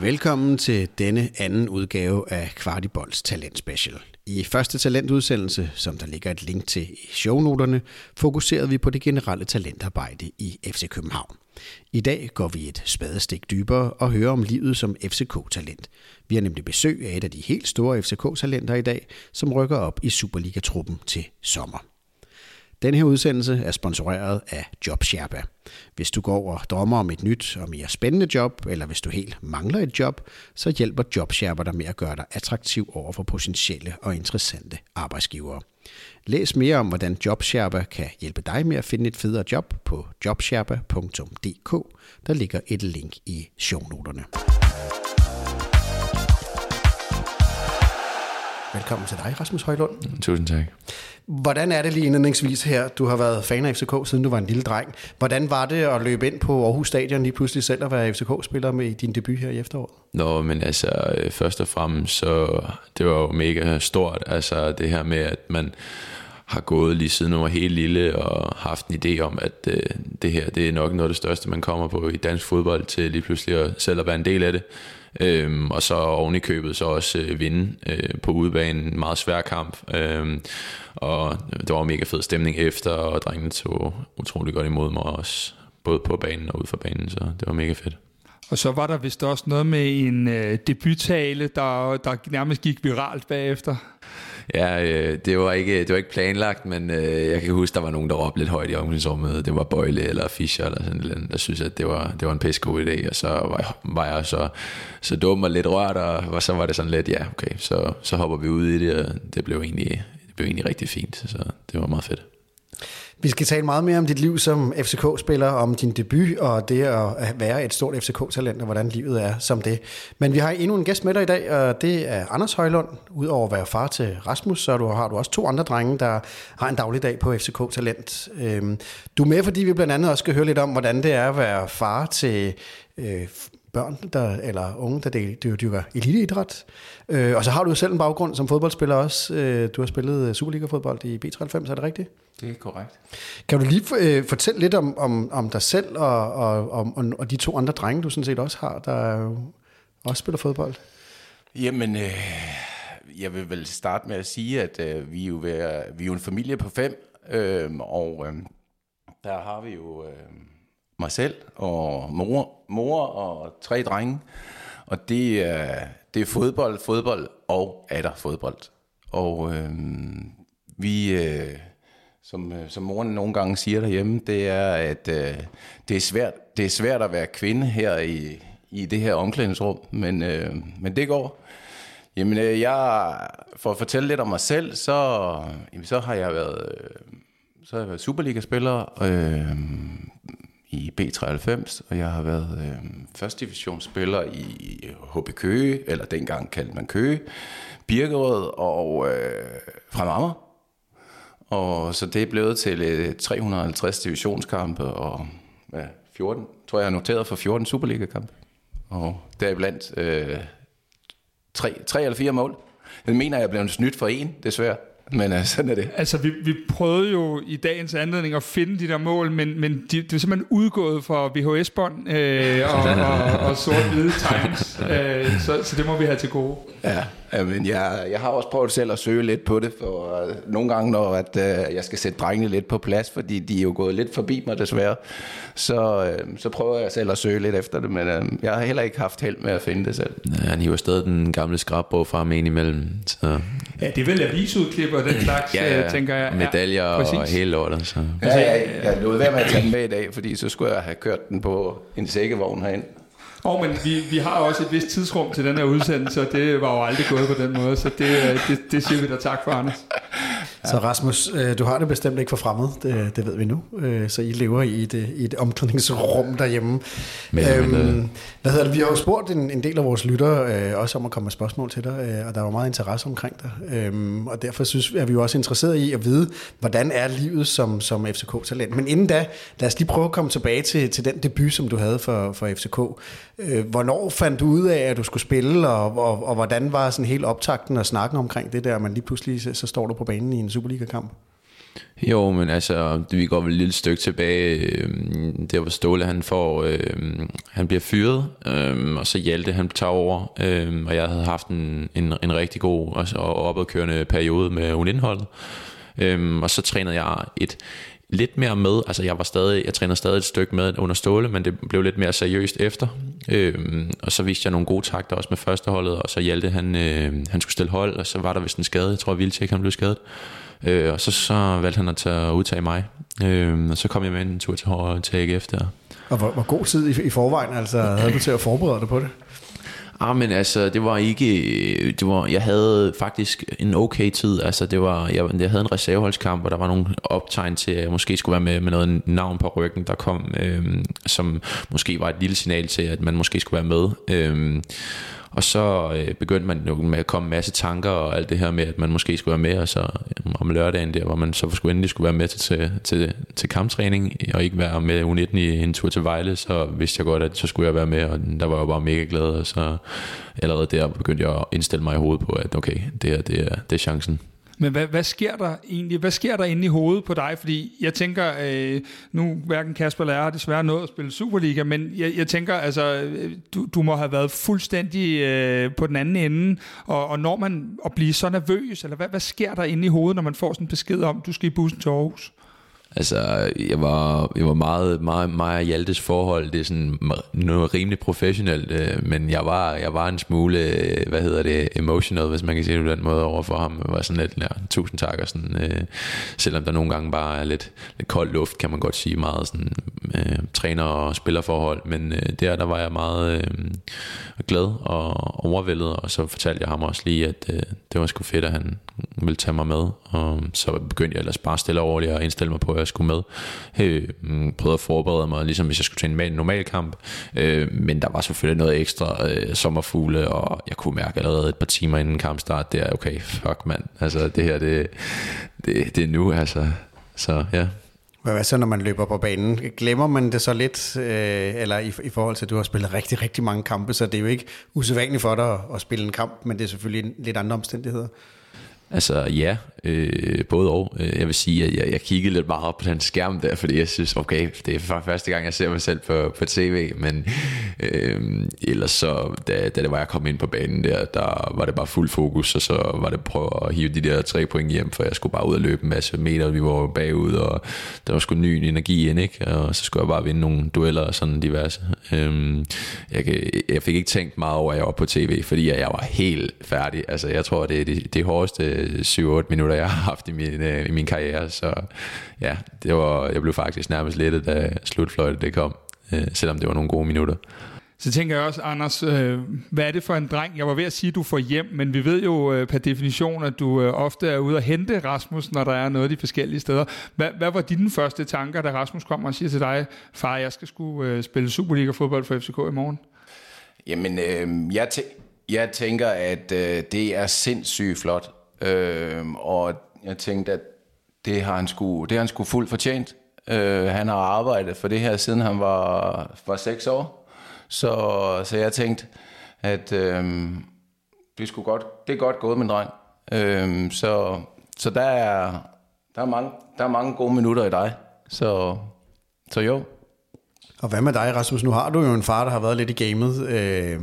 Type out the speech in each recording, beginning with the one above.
Velkommen til denne anden udgave af Kvartibolds Talent Special. I første talentudsendelse, som der ligger et link til i shownoterne, fokuserede vi på det generelle talentarbejde i FC København. I dag går vi et spadestik dybere og hører om livet som FCK-talent. Vi har nemlig besøg af et af de helt store FCK-talenter i dag, som rykker op i Superliga-truppen til sommer. Den her udsendelse er sponsoreret af JobSherpa. Hvis du går og drømmer om et nyt og mere spændende job, eller hvis du helt mangler et job, så hjælper JobSherpa dig med at gøre dig attraktiv over for potentielle og interessante arbejdsgivere. Læs mere om, hvordan JobSherpa kan hjælpe dig med at finde et federe job på jobsherpa.dk. Der ligger et link i shownoterne. Velkommen til dig, Rasmus Højlund. Tusind tak. Hvordan er det lige indledningsvis her? Du har været fan af FCK, siden du var en lille dreng. Hvordan var det at løbe ind på Aarhus Stadion lige pludselig selv at være FCK-spiller med din debut her i efteråret? Nå, men altså, øh, først og fremmest, så det var jo mega stort, altså det her med, at man har gået lige siden man var helt lille og haft en idé om, at øh, det her det er nok noget af det største, man kommer på i dansk fodbold til lige pludselig at selv at være en del af det. Øhm, og så oven i købet så også øh, vinde øh, på udebanen. En meget svær kamp. Øhm, og det var mega fed stemning efter, og drengene tog utrolig godt imod mig også. Både på banen og ud for banen, så det var mega fedt. Og så var der vist også noget med en øh, debuttale, der, der nærmest gik viralt bagefter. Ja, øh, det, var ikke, det var ikke planlagt, men øh, jeg kan huske, der var nogen, der råbte lidt højt i omklædningsrummet. Det var Bøjle eller Fischer eller sådan noget, der synes, at det var, det var en pisse god idé. Og så var jeg, var jeg så, så dum og lidt rørt, og, og så var det sådan lidt, ja, okay, så, så hopper vi ud i det, og det blev egentlig, det blev egentlig rigtig fint. Så det var meget fedt. Vi skal tale meget mere om dit liv som FCK-spiller, om din debut og det at være et stort FCK-talent og hvordan livet er som det. Men vi har endnu en gæst med dig i dag, og det er Anders Højlund. Udover at være far til Rasmus, så har du også to andre drenge, der har en daglig dag på FCK-talent. Øhm, du er med, fordi vi blandt andet også skal høre lidt om, hvordan det er at være far til øh, børn, der, eller unge, der dyrker eliteidræt. Øh, og så har du jo selv en baggrund som fodboldspiller også. Øh, du har spillet Superliga-fodbold i B93, er det rigtigt? Det er korrekt. Kan du lige øh, fortælle lidt om, om, om dig selv og, og, og, og de to andre drenge, du sådan set også har, der også spiller fodbold? Jamen, øh, jeg vil vel starte med at sige, at øh, vi, er jo ved, vi er jo en familie på fem, øh, og øh, der har vi jo øh, mig selv og mor, mor og tre drenge, og det er, det er fodbold, fodbold og atter fodbold. Og øh, vi... Øh, som, øh, som moren nogle gange siger derhjemme, det er, at øh, det, er svært, det er svært at være kvinde her i, i det her omklædningsrum, men, øh, men det går. Jamen, øh, jeg, for at fortælle lidt om mig selv, så, jamen, så har jeg været, øh, så har jeg været Superliga-spiller øh, i B93, og jeg har været øh, første divisionsspiller i øh, HB Køge, eller dengang kaldte man Køge, Birkerød og øh, Fremammer. Og så det er blevet til 350 øh, divisionskampe og ja, 14, tror jeg, jeg har noteret for 14 Superliga-kampe. Og deriblandt øh, tre, tre eller fire mål. Jeg mener, jeg er blevet snydt for en, desværre. Men uh, sådan er det. Altså, vi, vi prøvede jo i dagens anledning at finde de der mål, men, men de, det er simpelthen udgået for VHS-bånd øh, og, og, og sort-hvide times, øh, så, så det må vi have til gode. Ja, men jeg, jeg har også prøvet selv at søge lidt på det, for uh, nogle gange, når at, uh, jeg skal sætte drengene lidt på plads, fordi de er jo gået lidt forbi mig desværre, så, uh, så prøver jeg selv at søge lidt efter det, men uh, jeg har heller ikke haft held med at finde det selv. Ja, han hiver stadig den gamle skrabbog frem ind imellem. Så. Ja, det er vel avisudklip og den slags, ja, ja. tænker jeg. Medaljer ja, og hele lortet. Så. Ja, ja, jeg lod være med at tage den med i dag, fordi så skulle jeg have kørt den på en sækkevogn herind. Og men vi, vi har også et vist tidsrum til den her udsendelse, og det var jo aldrig gået på den måde, så det, det, det siger vi da tak for, Anders. Så Rasmus, øh, du har det bestemt ikke for fremmed, det, det ved vi nu. Øh, så I lever i et, i et omklædningsrum derhjemme. Men, øhm, men, hvad hedder det? Vi har jo spurgt en, en del af vores lyttere øh, også om at komme med spørgsmål til dig, øh, og der var meget interesse omkring dig. Øhm, og derfor synes er vi jo også interesseret i at vide, hvordan er livet som, som FCK-talent. Men inden da, lad os lige prøve at komme tilbage til, til den debut, som du havde for, for FCK. Øh, hvornår fandt du ud af, at du skulle spille, og, og, og hvordan var sådan helt optakten og snakken omkring det der, man lige pludselig så, så står du på banen i en Superliga-kamp? Jo, men altså, vi går vel et lille stykke tilbage, øh, der hvor Ståle han får, øh, han bliver fyret, øh, og så Hjalte han tager over, øh, og jeg havde haft en, en, en rigtig god og, og opadkørende periode med unindholdet, øh, og så trænede jeg et, lidt mere med, altså jeg var stadig, jeg trænede stadig et stykke med under Ståle, men det blev lidt mere seriøst efter, øh, og så viste jeg nogle gode takter også med førsteholdet, og så Hjalte han, øh, han skulle stille hold, og så var der vist en skade, jeg tror Vildtjek han blev skadet, Øh, og så, så valgte han at tage, udtage mig. Øh, og så kom jeg med en tur til, til AGF der. Og hvor, hvor god tid i, i forvejen altså, havde du til at forberede dig på det? Ah, men altså, det var ikke, det var, jeg havde faktisk en okay tid, altså det var, jeg, jeg havde en reserveholdskamp, og der var nogle optegn til, at jeg måske skulle være med med noget navn på ryggen, der kom, øh, som måske var et lille signal til, at man måske skulle være med. Øh, og så øh, begyndte man jo med at komme en masse tanker og alt det her med, at man måske skulle være med, og så øh, om lørdagen der, hvor man så skulle endelig skulle være med til, til, til, til kamptræning, og ikke være med U19 i en tur til Vejle, så vidste jeg godt, at så skulle jeg være med, og der var jeg bare mega glad, og så allerede der begyndte jeg at indstille mig i hovedet på, at okay, det her, det er, det er chancen. Men hvad, hvad sker der egentlig? Hvad sker der inde i hovedet på dig? Fordi jeg tænker, øh, nu hverken Kasper eller jeg har desværre nået at spille Superliga, men jeg, jeg tænker, altså, øh, du, du må have været fuldstændig øh, på den anden ende, og, og når man at blive så nervøs, eller hvad, hvad sker der inde i hovedet, når man får sådan en besked om, du skal i bussen til Aarhus? Altså, jeg var, jeg var meget, meget, meget Hjaltes forhold, det er sådan noget rimelig professionelt, øh, men jeg var, jeg var en smule, øh, hvad hedder det, emotional, hvis man kan sige det på den måde over for ham. Jeg var sådan lidt, ja, tusind tak, og sådan, øh, selvom der nogle gange bare er lidt, lidt kold luft, kan man godt sige meget sådan, øh, træner- og spillerforhold, men øh, der, der var jeg meget øh, glad og overvældet, og så fortalte jeg ham også lige, at øh, det var sgu fedt, at han ville tage mig med, og så begyndte jeg ellers bare stille over at indstille mig på, jeg skulle med. Øh, prøvede at forberede mig, ligesom hvis jeg skulle til en normal kamp. Øh, men der var selvfølgelig noget ekstra øh, sommerfugle, og jeg kunne mærke allerede et par timer inden kampstart, det er okay, fuck mand. Altså det her, det, det, det er nu, altså. Så ja. Hvad så, når man løber på banen? Glemmer man det så lidt, øh, eller i, i forhold til, at du har spillet rigtig, rigtig mange kampe, så det er jo ikke usædvanligt for dig at, at spille en kamp, men det er selvfølgelig lidt andre omstændigheder. Altså ja, øh, både og. Øh, jeg vil sige, at jeg, jeg kiggede lidt meget op på den skærm der, fordi jeg synes, okay, det er for første gang, jeg ser mig selv på, på tv, men øh, ellers så, da, da det var, jeg kom ind på banen der, der var det bare fuld fokus, og så var det prøve at hive de der tre point hjem, for jeg skulle bare ud og løbe en masse meter, vi var bagud, og der var sgu ny energi ind, ikke? og så skulle jeg bare vinde nogle dueller og sådan diverse. Øh, jeg, jeg fik ikke tænkt meget over, at jeg var på tv, fordi jeg var helt færdig. Altså jeg tror, det er det, det hårdeste 7-8 minutter, jeg har haft i min, øh, i min karriere. Så ja, det var, jeg blev faktisk nærmest lettet, da slutfløjtet det kom, øh, selvom det var nogle gode minutter. Så tænker jeg også, Anders, øh, hvad er det for en dreng? Jeg var ved at sige, at du får hjem, men vi ved jo øh, per definition, at du øh, ofte er ude at hente Rasmus, når der er noget de forskellige steder. Hvad, hvad var dine første tanker, da Rasmus kommer og siger til dig, far, jeg skal sgu øh, spille Superliga-fodbold for FCK i morgen? Jamen, øh, jeg, tæ- jeg tænker, at øh, det er sindssygt flot, Øh, og jeg tænkte, at det har han sgu, det har han sgu fuldt fortjent. Øh, han har arbejdet for det her, siden han var, var seks år. Så, så jeg tænkte, at øh, det, skulle godt, det er godt gået, min dreng. Øh, så, så der er, der, er mange, der er mange gode minutter i dig. Så, så jo. Og hvad med dig, Rasmus? Nu har du jo en far, der har været lidt i gamet. Øh,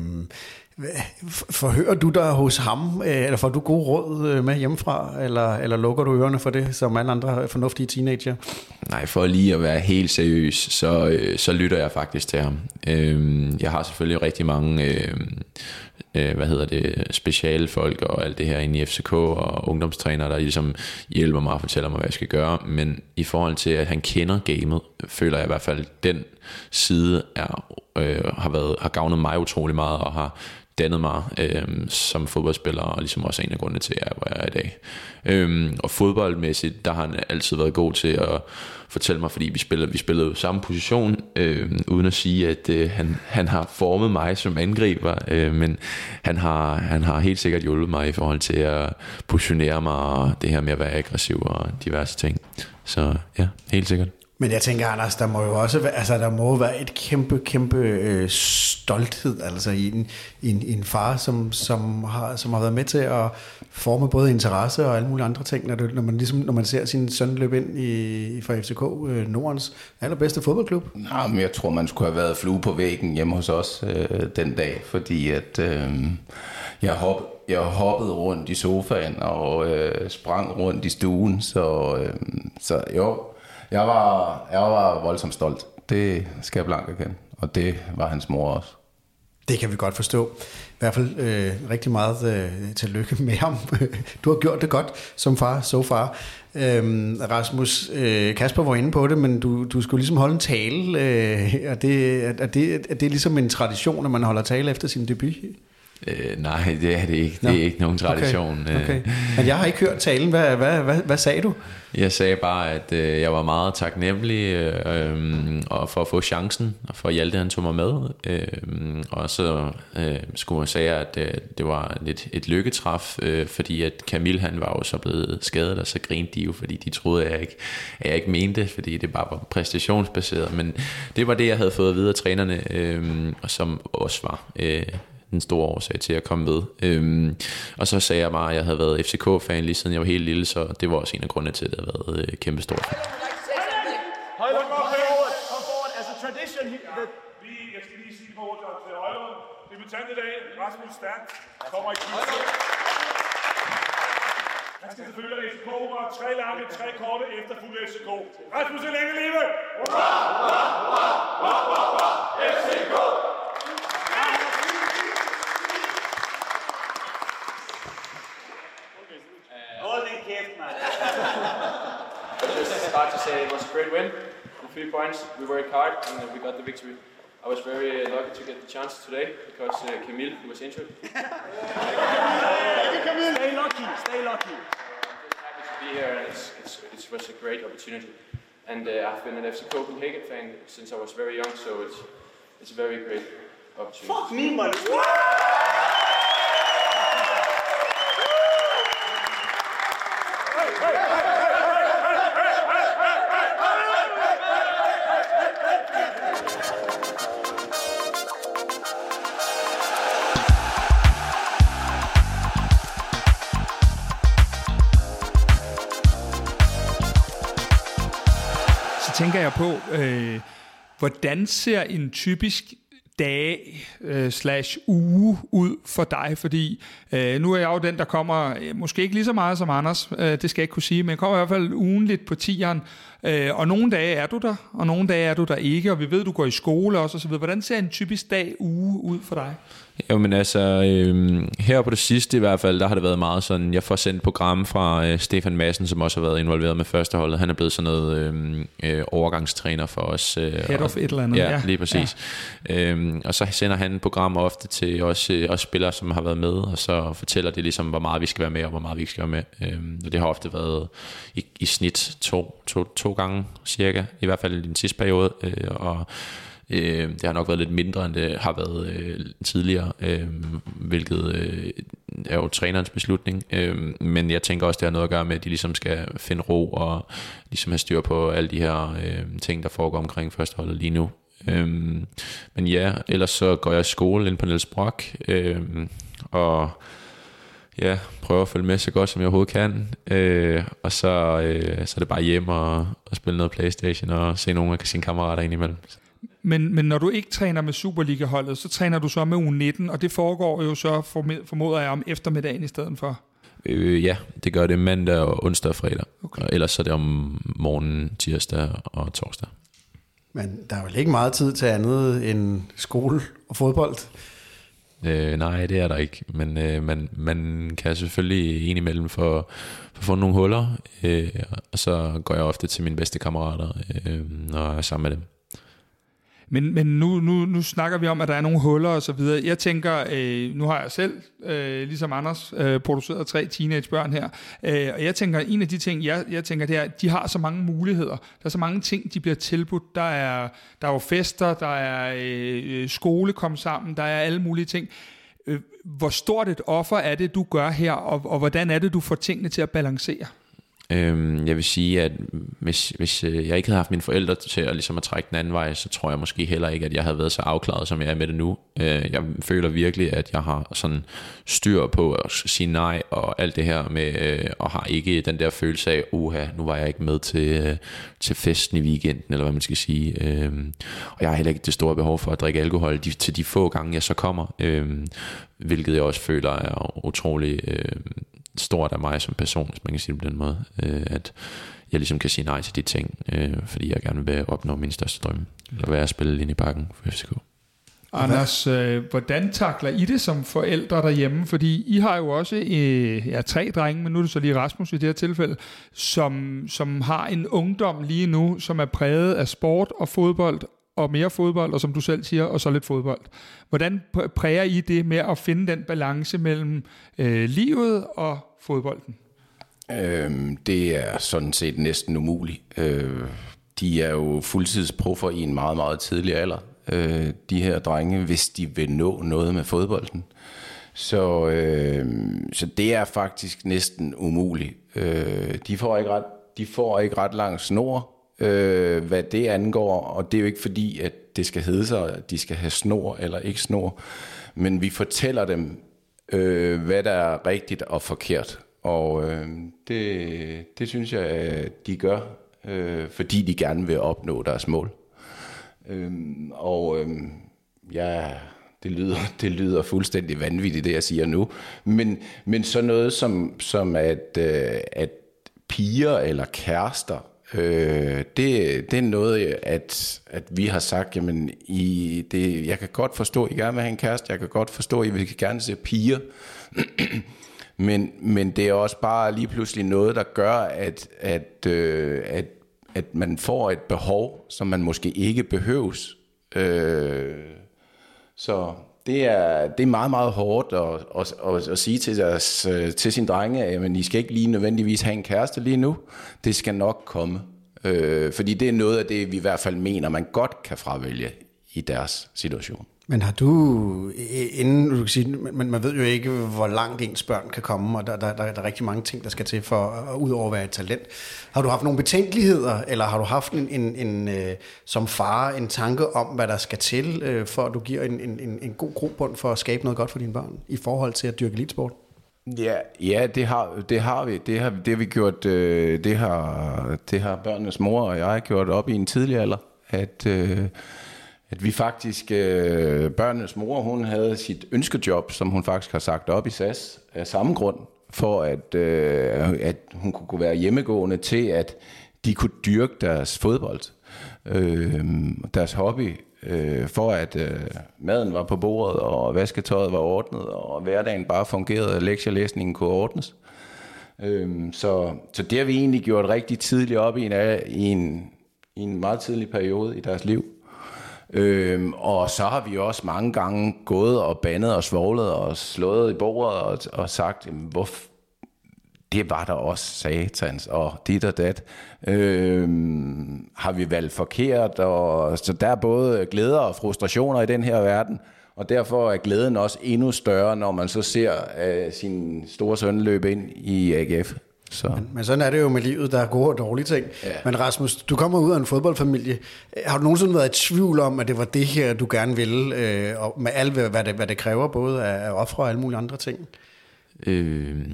Forhører du dig hos ham, øh, eller får du gode råd øh, med hjemmefra, eller, eller lukker du ørerne for det, som alle andre fornuftige teenager? Nej, for lige at være helt seriøs, så, øh, så lytter jeg faktisk til ham. Øhm, jeg har selvfølgelig rigtig mange øhm, hvad hedder det, specialfolk og alt det her inde i FCK og ungdomstrænere, der ligesom hjælper mig og fortæller mig, hvad jeg skal gøre. Men i forhold til, at han kender gamet, føler jeg i hvert fald, den side er, øh, har, været, har gavnet mig utrolig meget og har dannet mig øh, som fodboldspiller, og ligesom også en af grundene til, at jeg er, hvor jeg er i dag. Øh, og fodboldmæssigt, der har han altid været god til at fortælle mig, fordi vi spillede, vi spillede samme position, øh, uden at sige, at øh, han, han har formet mig som angriber, øh, men han har, han har helt sikkert hjulpet mig i forhold til at positionere mig, og det her med at være aggressiv og diverse ting. Så ja, helt sikkert. Men jeg tænker, Anders, der må jo også være, altså, der må være et kæmpe, kæmpe øh, stolthed altså, i, en, i, en, i en far, som, som, har, som har været med til at forme både interesse og alle mulige andre ting, når, det, når, man, ligesom, når man ser sin søn løbe ind i, fra FCK, øh, Nordens allerbedste fodboldklub. Nej, men jeg tror, man skulle have været flue på væggen hjemme hos os øh, den dag, fordi at øh, jeg hop, jeg hoppede rundt i sofaen og øh, sprang rundt i stuen, så, øh, så jo, jeg var, jeg var voldsomt stolt. Det skal jeg blankt erkende. Og det var hans mor også. Det kan vi godt forstå. I hvert fald øh, rigtig meget øh, tillykke med ham. Du har gjort det godt som far, så so far. Øhm, Rasmus, øh, Kasper var inde på det, men du, du skulle ligesom holde en tale. Øh, er, det, er, det, er det ligesom en tradition, at man holder tale efter sin debut? Øh, nej, det er det ikke. Det er ikke nogen tradition. Okay. okay. Men jeg har ikke hørt talen. Hvad, hvad, hvad, hvad sagde du? Jeg sagde bare, at øh, jeg var meget taknemmelig øh, og for at få chancen, og for Hjalte han tog mig med. Øh, og så øh, skulle jeg sige, at øh, det var lidt et lykketræf, øh, fordi at Camille han var jo så blevet skadet, og så grinte de jo, fordi de troede, at jeg ikke, at jeg ikke mente, fordi det bare var præstationsbaseret. Men det var det, jeg havde fået at vide af trænerne, øh, som også var... Øh, den store årsag til at komme med. Øhm, og så sagde jeg bare, at jeg havde været FCK-fan lige siden jeg var helt lille, så det var også en af grundene til, at det havde været øh, kæmpe stort. Debutant i dag, Rasmus Stern, kommer i Han skal selvfølgelig have FCK og tre lange, tre korte efter fuld FCK. Rasmus er længe leve! FCK! Just start to say it was a great win. The three points, we worked hard and we got the victory. I was very uh, lucky to get the chance today because uh, Camille he was injured. stay lucky, stay lucky. I'm happy to be here and it's, it's, it was a great opportunity. And uh, I've been an FC Copenhagen fan since I was very young, so it's, it's a very great opportunity. Fuck me, man! Tænker jeg på, øh, hvordan ser en typisk dag øh, slash uge ud for dig? Fordi øh, nu er jeg jo den, der kommer, øh, måske ikke lige så meget som Anders, øh, det skal jeg ikke kunne sige, men jeg kommer i hvert fald ugenligt på tieren. Øh, og nogle dage er du der, og nogle dage er du der ikke, og vi ved, du går i skole også osv. Hvordan ser en typisk dag, uge ud for dig? Jo, men altså, øh, her på det sidste i hvert fald, der har det været meget sådan, jeg får sendt program fra øh, Stefan Madsen, som også har været involveret med førsteholdet. Han er blevet sådan noget øh, øh, overgangstræner for os. Øh, Head of og, et eller andet. Ja, ja. lige præcis. Ja. Øh, og så sender han program ofte til os, øh, os spillere, som har været med, og så fortæller de ligesom, hvor meget vi skal være med, og hvor meget vi ikke skal være med. Øh, og det har ofte været i, i snit to, to, to gange cirka, i hvert fald i den sidste periode. Øh, og Øh, det har nok været lidt mindre, end det har været øh, tidligere, øh, hvilket øh, er jo trænerens beslutning. Øh, men jeg tænker også, det har noget at gøre med, at de ligesom skal finde ro og ligesom have styr på alle de her øh, ting, der foregår omkring førsteholdet lige nu. Øh, men ja, ellers så går jeg i skole ind på Niels Brock, øh, og ja, prøver at følge med så godt som jeg overhovedet kan. Øh, og så, øh, så er det bare hjem og, og spille noget Playstation og se nogle af sine kammerater indimellem. Men, men når du ikke træner med Superliga-holdet, så træner du så med U19, og det foregår jo så, formoder jeg, om eftermiddagen i stedet for? Øh, ja, det gør det mandag og onsdag og fredag. Okay. Og ellers så er det om morgenen, tirsdag og torsdag. Men der er vel ikke meget tid til andet end skole og fodbold? Øh, nej, det er der ikke. Men øh, man, man kan selvfølgelig en imellem for, få nogle huller. Øh, og så går jeg ofte til mine bedste kammerater, øh, når jeg er sammen med dem men, men nu, nu, nu snakker vi om, at der er nogle huller og så videre. Jeg tænker, øh, nu har jeg selv, øh, ligesom Anders, øh, produceret tre teenagebørn her, øh, og jeg tænker, en af de ting, jeg, jeg tænker, det er, at de har så mange muligheder. Der er så mange ting, de bliver tilbudt. Der er, der er jo fester, der er øh, øh skole kom sammen, der er alle mulige ting. Øh, hvor stort et offer er det, du gør her, og, og hvordan er det, du får tingene til at balancere? Øhm, jeg vil sige, at hvis, hvis øh, jeg ikke havde haft mine forældre til at, ligesom at trække den anden vej, så tror jeg måske heller ikke, at jeg havde været så afklaret, som jeg er med det nu. Øh, jeg føler virkelig, at jeg har sådan styr på at sige nej og alt det her med, øh, og har ikke den der følelse af, uha, nu var jeg ikke med til, øh, til festen i weekenden, eller hvad man skal sige. Øh, og jeg har heller ikke det store behov for at drikke alkohol de, til de få gange, jeg så kommer. Øh, hvilket jeg også føler er utrolig øh, stort af mig som person, hvis man kan sige det på den måde, øh, at jeg ligesom kan sige nej til de ting, øh, fordi jeg gerne vil opnå min største drømme, og være at spille ind i bakken for FCK. Anders, øh, hvordan takler I det som forældre derhjemme? Fordi I har jo også øh, ja, tre drenge, men nu er det så lige Rasmus i det her tilfælde, som, som har en ungdom lige nu, som er præget af sport og fodbold, og mere fodbold, og som du selv siger, og så lidt fodbold. Hvordan præger I det med at finde den balance mellem øh, livet og fodbolden? Øhm, det er sådan set næsten umuligt. Øh, de er jo fuldtidsproffer i en meget, meget tidlig alder, øh, de her drenge, hvis de vil nå noget med fodbolden. Så, øh, så det er faktisk næsten umuligt. Øh, de, får ikke ret, de får ikke ret lang snor, øh, hvad det angår, og det er jo ikke fordi, at det skal hedde sig, at de skal have snor eller ikke snor, men vi fortæller dem, øh, hvad der er rigtigt og forkert. Og øh, det, det synes jeg, de gør, øh, fordi de gerne vil opnå deres mål. Øh, og øh, ja, det lyder, det lyder fuldstændig vanvittigt, det jeg siger nu. Men, men så noget som, som at, øh, at piger eller kærester Øh, det, det er noget, at, at vi har sagt, jamen, I, det, jeg kan godt forstå, at I gerne vil have en kæreste, jeg kan godt forstå, at I vil gerne se piger, men, men det er også bare lige pludselig noget, der gør, at, at, øh, at, at man får et behov, som man måske ikke behøves. Øh, så det er, det er meget, meget hårdt at, at, at, at sige til, deres, øh, til sin drenge, at I skal ikke lige nødvendigvis have en kæreste lige nu. Det skal nok komme. Øh, fordi det er noget af det, vi i hvert fald mener, man godt kan fravælge i deres situation. Men har du, inden du kan sige, men man ved jo ikke, hvor langt ens børn kan komme, og der, der, der, der er rigtig mange ting, der skal til for, øh, ud over at være et talent. Har du haft nogle betænkeligheder, eller har du haft en, en, en, øh, som far en tanke om, hvad der skal til, øh, for at du giver en, en, en god grobund for at skabe noget godt for dine børn, i forhold til at dyrke elitsport? Ja, ja det, har, det har vi. Det har, det har vi gjort, øh, det har, det har børnenes mor og jeg gjort op i en tidlig alder, at... Øh, at vi faktisk, øh, børnenes mor, hun havde sit ønskejob, som hun faktisk har sagt op i SAS, af samme grund, for at, øh, at hun kunne være hjemmegående til, at de kunne dyrke deres fodbold, øh, deres hobby, øh, for at øh, maden var på bordet, og vasketøjet var ordnet, og hverdagen bare fungerede, og lektielæsningen kunne ordnes. Øh, så, så det har vi egentlig gjort rigtig tidligt op i en, i en, i en meget tidlig periode i deres liv. Øhm, og så har vi også mange gange gået og bandet og svoglet og slået i bordet og, og sagt, hvor det var der også satans, og dit og dat. Øhm, har vi valgt forkert, og så der er både glæder og frustrationer i den her verden, og derfor er glæden også endnu større, når man så ser øh, sin store søn løbe ind i AGF. Så. Men, men sådan er det jo med livet, der er gode og dårlige ting. Ja. Men Rasmus, du kommer ud af en fodboldfamilie. Har du nogensinde været i tvivl om, at det var det her, du gerne ville, øh, og med alt, hvad det, hvad det kræver, både af ofre og alle mulige andre ting? Øh,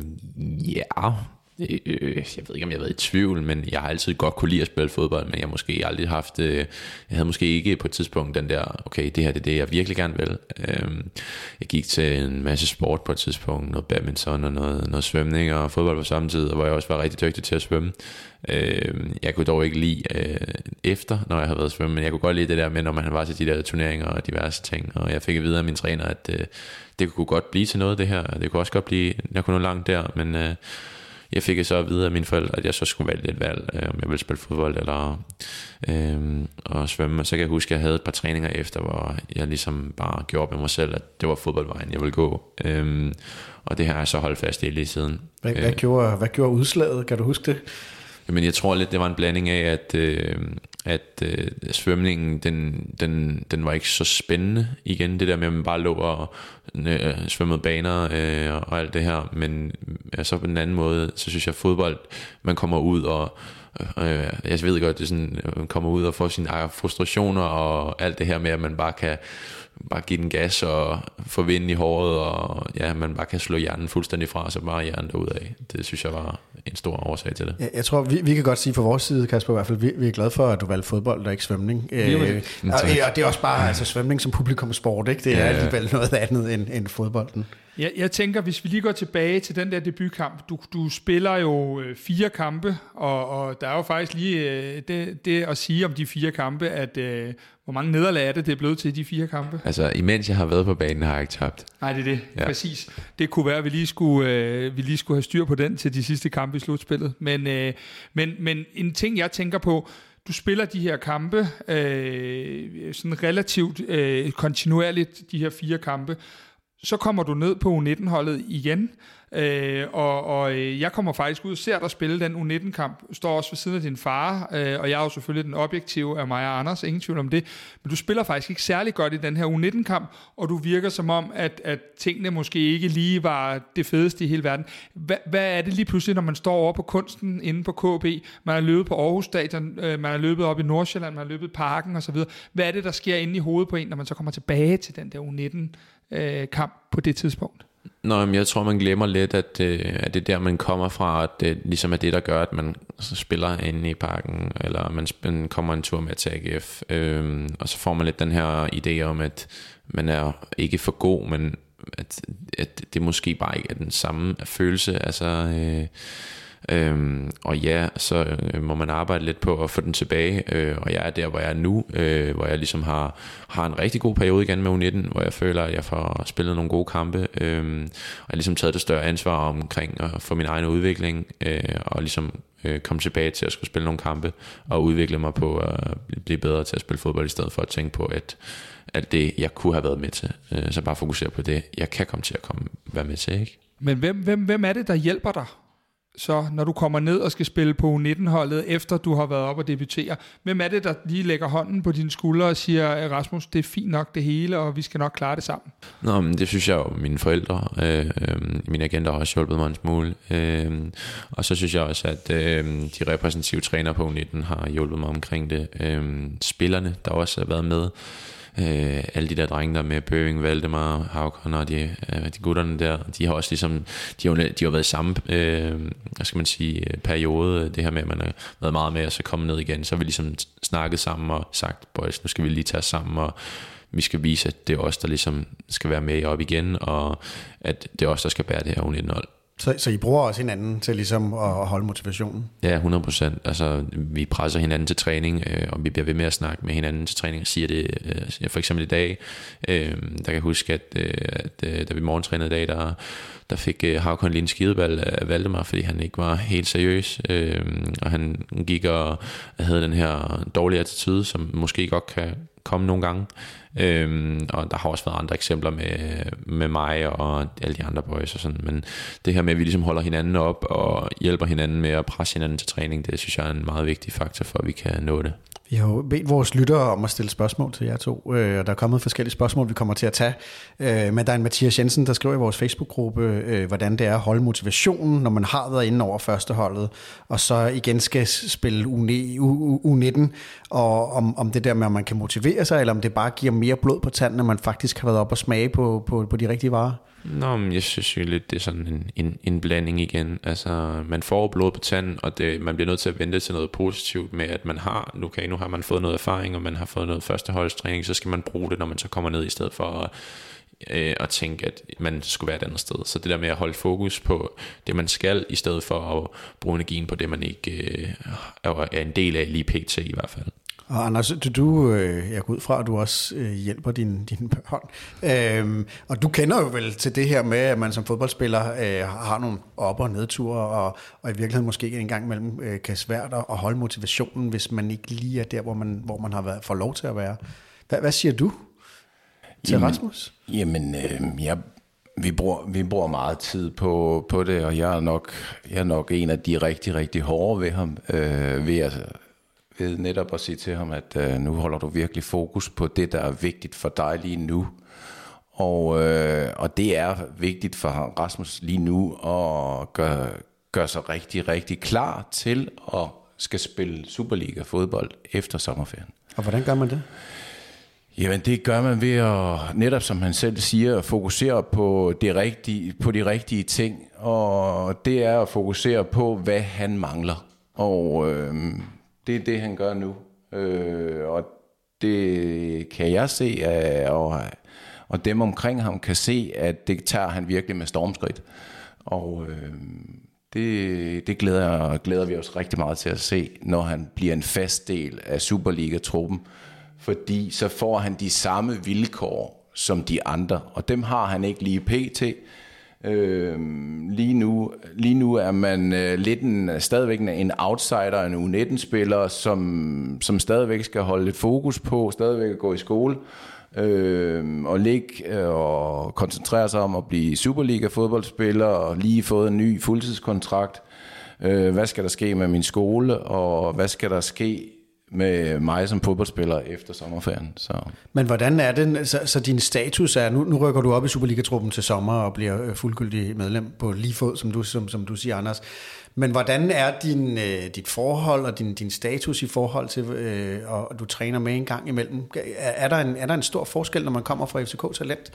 ja, Øh, øh, jeg ved ikke, om jeg har været i tvivl, men jeg har altid godt kunne lide at spille fodbold, men jeg har måske aldrig haft, øh, jeg havde måske ikke på et tidspunkt den der, okay, det her det er det, jeg virkelig gerne vil. Øh, jeg gik til en masse sport på et tidspunkt, noget badminton og noget, noget svømning og fodbold på samme tid, hvor jeg også var rigtig dygtig til at svømme. Øh, jeg kunne dog ikke lide øh, efter, når jeg havde været svømme, men jeg kunne godt lide det der med, når man var til de der turneringer og diverse ting, og jeg fik at vide af min træner, at øh, det kunne godt blive til noget det her, det kunne også godt blive, jeg kunne nå langt der, men øh, jeg fik så at vide af mine forældre, at jeg så skulle vælge et valg, øh, om jeg ville spille fodbold eller øh, og svømme. Og så kan jeg huske, at jeg havde et par træninger efter, hvor jeg ligesom bare gjorde med mig selv, at det var fodboldvejen, jeg ville gå. Øh, og det har jeg så holdt fast i lige siden. Hvad, hvad, gjorde, hvad gjorde udslaget? Kan du huske det? Men jeg tror lidt, det var en blanding af, at, øh, at øh, svømningen, den, den, den var ikke så spændende igen. Det der med, at man bare lå og øh, svømmede baner øh, og alt det her. Men øh, så på den anden måde, så synes jeg, at fodbold, man kommer ud og øh, jeg ved godt, det er sådan, man kommer ud og får sine ah, frustrationer og alt det her med, at man bare kan bare give den gas og få vind i håret, og ja, man bare kan slå hjernen fuldstændig fra, så bare hjernen af. Det synes jeg var en stor årsag til det. Jeg, jeg tror, vi, vi kan godt sige fra vores side, Kasper, i hvert fald, vi, vi er glade for, at du valgte fodbold og ikke svømning. Øh, og, og det er også bare altså, svømning som publikumsport, ikke? Det er ja. alligevel noget andet end, end fodbolden. Jeg, jeg tænker, hvis vi lige går tilbage til den der debutkamp, du, du spiller jo øh, fire kampe, og, og der er jo faktisk lige øh, det, det at sige om de fire kampe, at øh, hvor mange nederlag er det, det er blevet til de fire kampe? Altså, imens jeg har været på banen, har jeg ikke tabt. Nej, det er det. Ja. Præcis. Det kunne være, at vi lige, skulle, øh, vi lige skulle have styr på den til de sidste kampe i slutspillet. Men, øh, men, men en ting, jeg tænker på, du spiller de her kampe øh, sådan relativt øh, kontinuerligt, de her fire kampe, så kommer du ned på U19-holdet igen, øh, og, og øh, jeg kommer faktisk ud og ser dig spille den U19-kamp, står også ved siden af din far, øh, og jeg er jo selvfølgelig den objektive af mig og Anders, ingen tvivl om det, men du spiller faktisk ikke særlig godt i den her U19-kamp, og du virker som om, at, at tingene måske ikke lige var det fedeste i hele verden. Hva, hvad er det lige pludselig, når man står over på kunsten inde på KB, man har løbet på Aarhus Stadion, øh, man har løbet op i Nordsjælland, man har løbet parken osv., hvad er det, der sker inde i hovedet på en, når man så kommer tilbage til den der U19 øh, kamp på det tidspunkt? Nå, men jeg tror, man glemmer lidt, at, øh, at det er der, man kommer fra, at det ligesom er det, der gør, at man spiller inde i parken, eller man, man kommer en tur med til AGF, øh, og så får man lidt den her idé om, at man er ikke for god, men at, at det måske bare ikke er den samme følelse, altså... Øh, Øhm, og ja, så øh, må man arbejde lidt på at få den tilbage, øh, og jeg er der, hvor jeg er nu, øh, hvor jeg ligesom har, har en rigtig god periode igen med U19, hvor jeg føler, at jeg får spillet nogle gode kampe, øh, og jeg ligesom taget det større ansvar omkring at få min egen udvikling, øh, og ligesom øh, komme tilbage til at skulle spille nogle kampe, og udvikle mig på at blive bedre til at spille fodbold, i stedet for at tænke på, at alt det, jeg kunne have været med til, øh, så bare fokusere på det, jeg kan komme til at komme, være med til, ikke? Men hvem, hvem, hvem er det, der hjælper dig? Så når du kommer ned og skal spille på U19-holdet, efter du har været op og debutere, hvem er det, der lige lægger hånden på dine skuldre og siger, øh, Rasmus, det er fint nok det hele, og vi skal nok klare det sammen? Nå, men det synes jeg jo, mine forældre, øh, øh, mine agenter har også hjulpet mig en smule. Øh, og så synes jeg også, at øh, de repræsentative trænere på 19 har hjulpet mig omkring det. Øh, spillerne, der også har været med, øh, alle de der drenge der med Bøving, Valdemar, Havkon og de, øh, de gutterne der, de har også ligesom, de har, de har været i samme, øh, hvad skal man sige, øh, periode, øh, det her med, at man har været meget med, og så komme ned igen, så har vi ligesom snakket sammen og sagt, boys, nu skal vi lige tage sammen, og vi skal vise, at det er os, der ligesom skal være med op igen, og at det er os, der skal bære det her U19-hold. Så, så I bruger også hinanden til ligesom at holde motivationen? Ja, 100 procent. Altså, vi presser hinanden til træning, øh, og vi bliver ved med at snakke med hinanden til træning. Jeg siger det øh, for eksempel i dag, øh, der kan jeg huske, at, øh, at øh, da vi morgentrænede i dag, der, der fik øh, Havkon lige en skideball af Valdemar, fordi han ikke var helt seriøs, øh, og han gik og havde den her dårlige attitude, som måske godt kan komme nogle gange. Øhm, og der har også været andre eksempler med, med mig og alle de andre boys og sådan. Men det her med, at vi ligesom holder hinanden op og hjælper hinanden med at presse hinanden til træning, det synes jeg er en meget vigtig faktor for, at vi kan nå det. Vi har jo bedt vores lyttere om at stille spørgsmål til jer to, øh, og der er kommet forskellige spørgsmål, vi kommer til at tage. Øh, men der er en Mathias Jensen, der skriver i vores Facebook-gruppe, øh, hvordan det er at holde motivationen, når man har været inde over førsteholdet, og så igen skal spille U19, og om, om det der med, om man kan motivere sig, eller om det bare giver mere blod på tanden, når man faktisk har været op og smage på, på, på de rigtige varer. Nå, men jeg synes jo lidt, det er sådan en, en, en blanding igen. Altså, man får blod på tanden, og det, man bliver nødt til at vente til noget positivt med, at man har, nu, okay, nu har man fået noget erfaring, og man har fået noget førsteholdstræning, så skal man bruge det, når man så kommer ned, i stedet for at, øh, at tænke, at man skulle være et andet sted. Så det der med at holde fokus på det, man skal, i stedet for at bruge energien på det, man ikke øh, er en del af lige pt. i hvert fald. Og Anders, du, du øh, jeg går ud fra, at du også øh, hjælper dine din børn. Øhm, og du kender jo vel til det her med, at man som fodboldspiller øh, har nogle op- og nedture, og, og i virkeligheden måske en gang imellem øh, kan svært at holde motivationen, hvis man ikke lige er der, hvor man, hvor man har været, får lov til at være. Hvad, hvad siger du til Jamen, Rasmus? Jamen, øh, jeg, vi, bruger, vi bruger meget tid på, på det, og jeg er, nok, jeg er nok en af de rigtig, rigtig hårde ved ham, øh, ved, at, ved netop at sige til ham, at øh, nu holder du virkelig fokus på det, der er vigtigt for dig lige nu. Og, øh, og det er vigtigt for Rasmus lige nu at gøre, gøre sig rigtig, rigtig klar til at skal spille Superliga-fodbold efter sommerferien. Og hvordan gør man det? Jamen det gør man ved at, netop som han selv siger, fokusere på, det rigtige, på de rigtige ting. Og det er at fokusere på, hvad han mangler. Og øh, det er det, han gør nu. Øh, og det kan jeg se, øh, og, og dem omkring ham kan se, at det tager han virkelig med stormskridt. Og øh, det, det glæder, glæder vi os rigtig meget til at se, når han bliver en fast del af Superliga-truppen. Fordi så får han de samme vilkår som de andre, og dem har han ikke lige pt. Øh, lige, nu, lige nu er man øh, lidt en, øh, stadigvæk en outsider, en U19-spiller, som, som stadigvæk skal holde lidt fokus på, stadigvæk at gå i skole, øh, og ligge øh, og koncentrere sig om at blive Superliga-fodboldspiller, og lige fået en ny fuldtidskontrakt. Øh, hvad skal der ske med min skole, og hvad skal der ske med mig som fodboldspiller efter sommerferien. Så. Men hvordan er det, så, så din status er, nu, nu rykker du op i Superliga-truppen til sommer og bliver øh, fuldgyldig medlem på lige fod, som du, som, som du siger, Anders. Men hvordan er din, øh, dit forhold og din, din status i forhold til, øh, og du træner med en gang imellem? Er, er, der en, er der en stor forskel, når man kommer fra FCK Talent?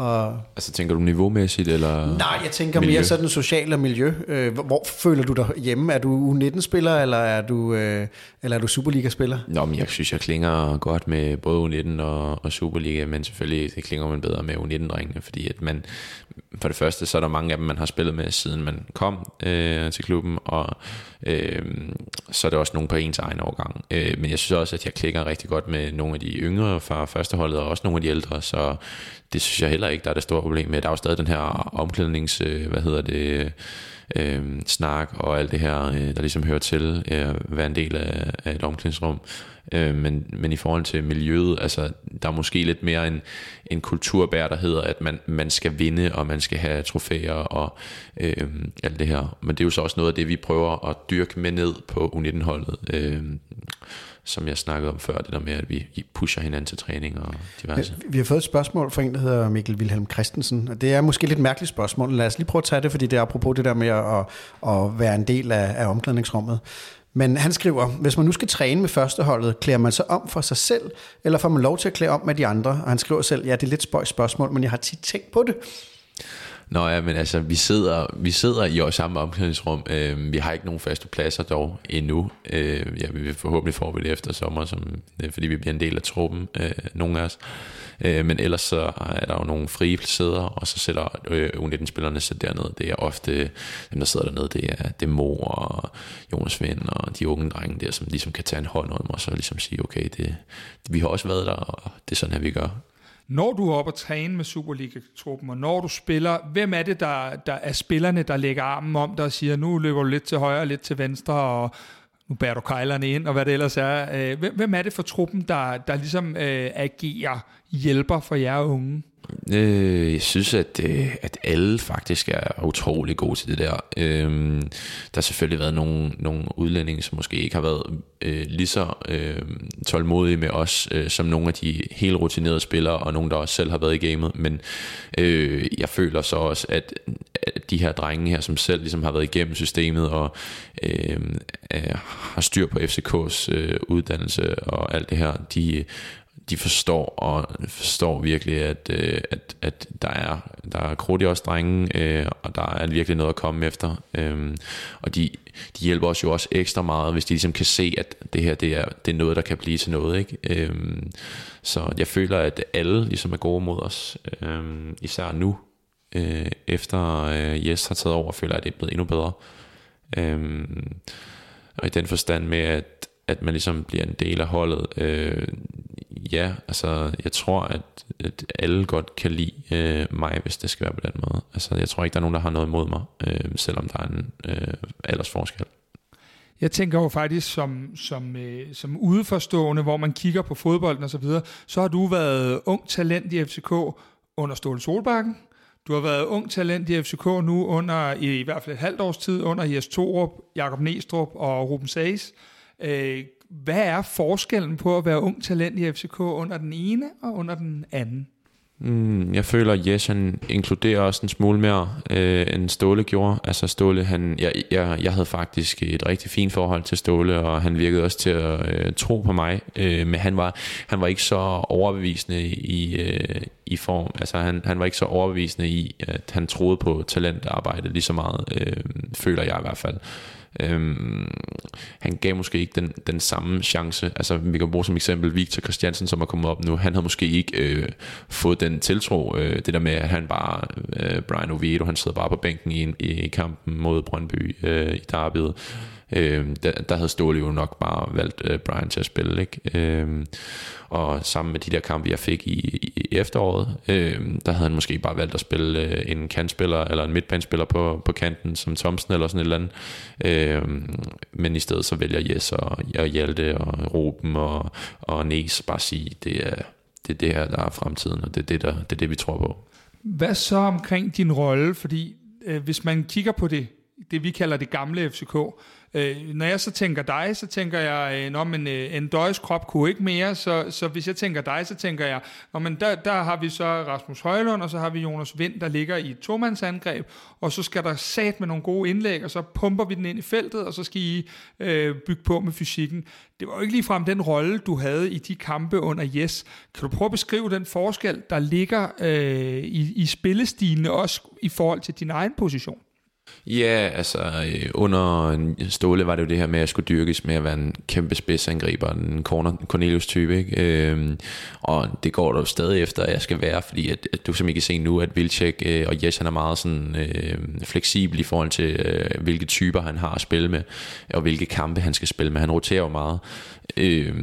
Og altså tænker du niveaumæssigt, eller Nej, jeg tænker miljø? mere sådan socialt og miljø. Øh, hvor, hvor føler du dig hjemme? Er du U19-spiller, eller er du, øh, eller er du Superliga-spiller? Nå, men jeg synes, jeg klinger godt med både U19 og, og Superliga, men selvfølgelig det klinger man bedre med U19-drengene, fordi at man, for det første, så er der mange af dem, man har spillet med, siden man kom øh, til klubben, og øh, så er det også nogen på ens egen årgang. Øh, men jeg synes også, at jeg klikker rigtig godt med nogle af de yngre fra førsteholdet, og også nogle af de ældre, så det synes jeg heller ikke, der er det store problem med. Der er jo stadig den her omklædnings, øh, hvad hedder det, øh, snak og alt det her, øh, der ligesom hører til at øh, være en del af, af et omklædningsrum. Øh, men, men i forhold til miljøet, altså der er måske lidt mere en, en kulturbær, der hedder, at man, man skal vinde, og man skal have trofæer og øh, alt det her. Men det er jo så også noget af det, vi prøver at dyrke med ned på U19-holdet. Øh, som jeg snakkede om før, det der med, at vi pusher hinanden til træning og diverse. Vi har fået et spørgsmål fra en, der hedder Mikkel Wilhelm Christensen, og det er måske lidt mærkeligt spørgsmål. Lad os lige prøve at tage det, fordi det er apropos det der med at, at være en del af, af omklædningsrummet. Men han skriver, hvis man nu skal træne med førsteholdet, klæder man sig om for sig selv, eller får man lov til at klæde om med de andre? Og han skriver selv, ja, det er lidt spøjs spørgsmål, men jeg har tit tænkt på det. Nå ja, men altså, vi sidder, vi sidder i vores samme omklædningsrum. Øh, vi har ikke nogen faste pladser dog endnu. Øh, ja, vi vil forhåbentlig få det efter sommer, som, øh, fordi vi bliver en del af truppen, øh, nogle af os. Øh, men ellers så er der jo nogle frie sæder, og så sætter øh, U19-spillerne sig dernede. Det er ofte dem, der sidder dernede, det er, det er Mo og Jonas Vind og de unge drenge der, som ligesom kan tage en hånd om og så ligesom sige, okay, det, vi har også været der, og det er sådan her, vi gør. Når du er oppe og træne med Superliga-truppen, og når du spiller, hvem er det, der, der er spillerne, der lægger armen om dig og siger, nu løber du lidt til højre, lidt til venstre, og nu bærer du kejlerne ind, og hvad det ellers er. Øh, hvem er det for truppen, der, der ligesom øh, agerer hjælper for jer unge? Øh, jeg synes, at, øh, at alle faktisk er utrolig gode til det der. Øh, der har selvfølgelig været nogle, nogle udlændinge, som måske ikke har været øh, lige så øh, tålmodige med os, øh, som nogle af de helt rutinerede spillere, og nogle, der også selv har været i gamet. Men øh, jeg føler så også, at, at de her drenge her, som selv ligesom har været igennem systemet, og øh, øh, har styr på FCK's øh, uddannelse og alt det her, de de forstår og forstår virkelig, at, øh, at, at der er der er krudt i os drenge, øh, og der er virkelig noget at komme efter. Øh, og de, de hjælper os jo også ekstra meget, hvis de ligesom kan se, at det her det er, det er noget, der kan blive til noget. Ikke? Øh, så jeg føler, at alle ligesom er gode mod os, øh, især nu. Øh, efter øh, Yes har taget over, føler jeg, at det er blevet endnu bedre. Øh, og i den forstand med, at at man ligesom bliver en del af holdet. Øh, ja, altså jeg tror, at, at alle godt kan lide øh, mig, hvis det skal være på den måde. Altså jeg tror ikke, der er nogen, der har noget imod mig, øh, selvom der er en øh, aldersforskel. Jeg tænker jo faktisk som, som, øh, som udeforstående, hvor man kigger på fodbolden og så videre, så har du været ung talent i FCK under Ståle Solbakken. Du har været ung talent i FCK nu under i, i hvert fald et halvt års tid under Jes Torup, Jakob Nestrup og Ruben Sages. Øh, hvad er forskellen på at være ung talent i FCK under den ene og under den anden? Mm, jeg føler, at Jes han inkluderer også en smule mere, øh, end Ståle gjorde. Altså Ståle, han, jeg, jeg, jeg havde faktisk et rigtig fint forhold til Ståle, og han virkede også til at øh, tro på mig. Øh, men han var, han var ikke så overbevisende i, øh, i form. Altså han, han var ikke så overbevisende i, at han troede på talentarbejde lige så meget, øh, føler jeg i hvert fald. Øhm, han gav måske ikke den, den samme chance. Altså vi kan bruge som eksempel Victor Christiansen, som er kommet op nu. Han havde måske ikke øh, fået den tiltro. Øh, det der med, at han bare, øh, Brian Oviedo, han sidder bare på bænken i, i kampen mod Brøndby øh, i Darby'et. Øh, der, der havde Ståle jo nok bare valgt øh, Brian til at spille. Ikke? Øh, og sammen med de der kampe, jeg fik i, i efteråret, øh, der havde han måske bare valgt at spille øh, en kantspiller eller en midtbanespiller på, på kanten, som Thomsen eller sådan et eller andet. Øh, men i stedet så vælger Jes og, og Hjalte og Ruben og, og Nes bare sige, det er, det er det her, der er fremtiden, og det er det, der, det, er det vi tror på. Hvad så omkring din rolle? Fordi øh, hvis man kigger på det, det vi kalder det gamle FCK, Øh, når jeg så tænker dig, så tænker jeg, øh, man øh, en døjs krop kunne ikke mere, så, så hvis jeg tænker dig, så tænker jeg, når man der, der har vi så Rasmus Højlund, og så har vi Jonas Vind, der ligger i et tomandsangreb, og så skal der sat med nogle gode indlæg, og så pumper vi den ind i feltet, og så skal I øh, bygge på med fysikken. Det var jo ikke ligefrem den rolle, du havde i de kampe under Yes. Kan du prøve at beskrive den forskel, der ligger øh, i, i spillestilene, også i forhold til din egen position? Ja, altså øh, under Ståle var det jo det her med at jeg skulle dyrkes med at være en kæmpe spidsangriber, en Cornelius-type, ikke? Øhm, og det går der jo stadig efter, at jeg skal være, fordi at, at du som I kan se nu, at Vilcek øh, og Jes han er meget sådan øh, fleksibel i forhold til, øh, hvilke typer han har at spille med, og hvilke kampe han skal spille med. Han roterer jo meget. Øh,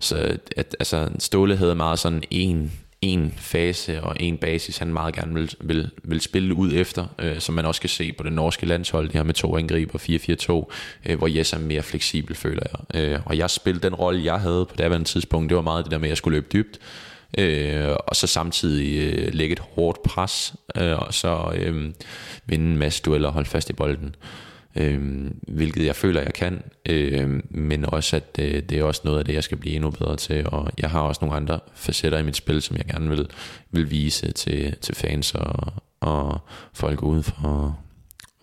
så at, altså, Ståle havde meget sådan en en fase og en basis, han meget gerne vil, vil, vil spille ud efter, øh, som man også kan se på det norske landshold, det her med to angriber, 4-4-2, øh, hvor Jes er mere fleksibel, føler jeg. Øh, og jeg spillede den rolle, jeg havde på det tidspunkt, det var meget det der med, at jeg skulle løbe dybt, øh, og så samtidig øh, lægge et hårdt pres, øh, og så øh, vinde en masse dueller og holde fast i bolden øh, Øhm, hvilket jeg føler, jeg kan, øh, men også, at øh, det er også noget af det, jeg skal blive endnu bedre til, og jeg har også nogle andre facetter i mit spil, som jeg gerne vil, vil vise til, til fans og, og folk uden for,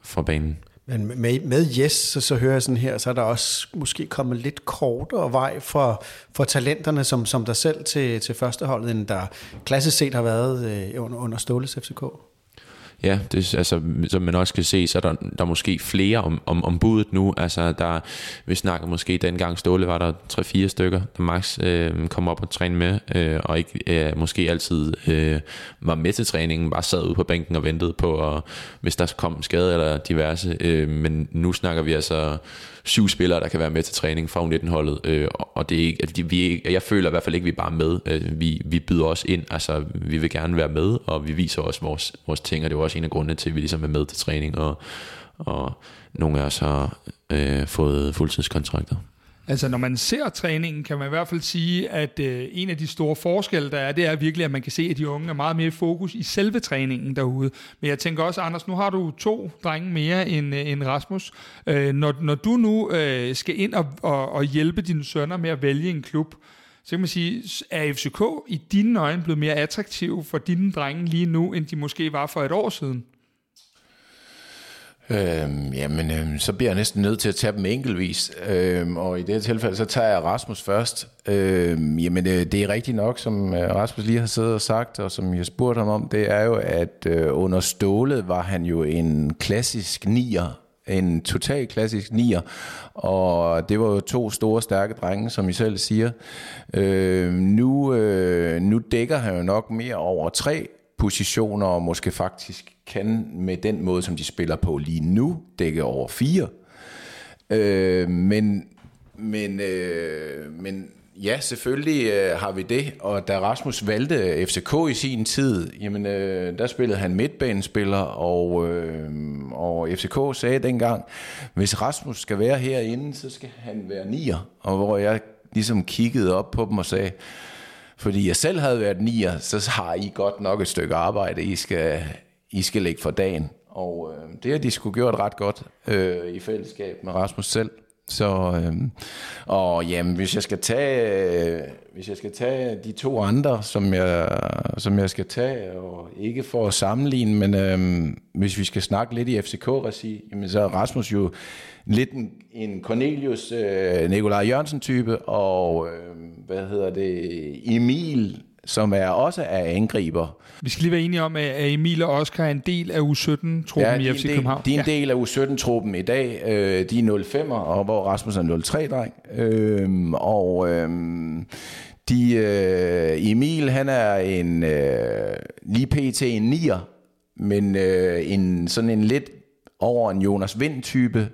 for banen. Men med, med Yes, så, så hører jeg sådan her, så er der også måske kommet lidt kortere vej for, for talenterne som, som der selv til, til førsteholdet, end der klassisk set har været øh, under, under Ståles FCK. Ja, det, altså, som man også kan se, så er der, der er måske flere om, om, om budet nu. Altså, der, vi snakker måske dengang Ståle, var der 3-4 stykker, der max øh, kom op og træne med, øh, og ikke øh, måske altid øh, var med til træningen, bare sad ude på bænken og ventede på, at, hvis der kom skade eller diverse. Øh, men nu snakker vi altså syv spillere, der kan være med til træning fra U19-holdet, øh, og det er ikke, altså, vi, jeg føler i hvert fald ikke, at vi er bare med. Øh, vi, vi byder os ind, altså vi vil gerne være med, og vi viser også vores, vores ting, og det er også en af grundene til, at vi ligesom er med til træning, og, og nogle af os har øh, fået fuldtidskontrakter. Altså når man ser træningen, kan man i hvert fald sige, at øh, en af de store forskelle, der er, det er virkelig, at man kan se, at de unge er meget mere fokus i selve træningen derude. Men jeg tænker også, Anders, nu har du to drenge mere end, øh, end Rasmus. Øh, når, når du nu øh, skal ind og, og, og hjælpe dine sønner med at vælge en klub, så kan man sige, er FCK i dine øjne blevet mere attraktiv for dine drenge lige nu, end de måske var for et år siden? Øhm, jamen, øhm, så bliver jeg næsten nødt til at tage dem enkeltvis. Øhm, og i det her tilfælde, så tager jeg Rasmus først. Øhm, jamen, øh, det er rigtigt nok, som øh, Rasmus lige har siddet og sagt, og som jeg spurgte ham om, det er jo, at øh, under stålet var han jo en klassisk nier, en total klassisk nier, og det var jo to store, stærke drenge, som I selv siger. Øhm, nu, øh, nu dækker han jo nok mere over tre positioner, og måske faktisk kan med den måde, som de spiller på lige nu, dække over fire. Øh, men men, øh, men ja, selvfølgelig øh, har vi det. Og da Rasmus valgte FCK i sin tid, jamen, øh, der spillede han midtbanespiller, og, øh, og FCK sagde dengang, hvis Rasmus skal være herinde, så skal han være nier. Og hvor jeg ligesom kiggede op på dem og sagde, fordi jeg selv havde været nier, så har I godt nok et stykke arbejde, I skal, I skal lægge for dagen. Og øh, det har de sgu gjort ret godt øh, i fællesskab med Rasmus selv. Så, øh, og jamen, hvis jeg skal tage, øh, hvis jeg skal tage de to andre, som jeg, som jeg skal tage, og ikke for at sammenligne, men øh, hvis vi skal snakke lidt i FCK-regi, jamen, så er Rasmus jo lidt en, en Cornelius øh, Nikolaj Jørgensen type, og øh, hvad hedder det, Emil, som er også er angriber. Vi skal lige være enige om, at Emil og Oscar er en del af U17-truppen Ja, i FC del, København. de er en del af U17-truppen i dag. Øh, de er 05'er, og hvor Rasmus er 03-dreng. Øh, og øh, de, øh, Emil, han er en øh, lige pt. en nier, men øh, en, sådan en lidt over en Jonas Vind-type.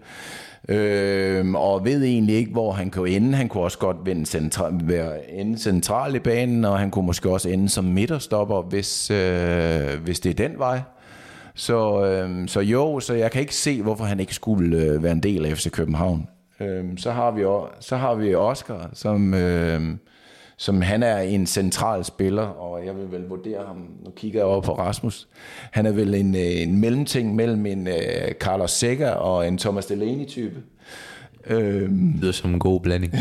Øh, og ved egentlig ikke, hvor han kunne ende. Han kunne også godt vende centra- være ende central i banen, og han kunne måske også ende som midterstopper, hvis, øh, hvis det er den vej. Så, øh, så jo, så jeg kan ikke se, hvorfor han ikke skulle øh, være en del af FC København. Øh, så, har vi, så har vi Oscar, som, øh, som han er en central spiller, og jeg vil vel vurdere ham, nu kigger jeg over på Rasmus, han er vel en, øh, en mellemting mellem en øh, Carlos Seca og en Thomas Delaney-type. Øh, Det lyder som en god blanding.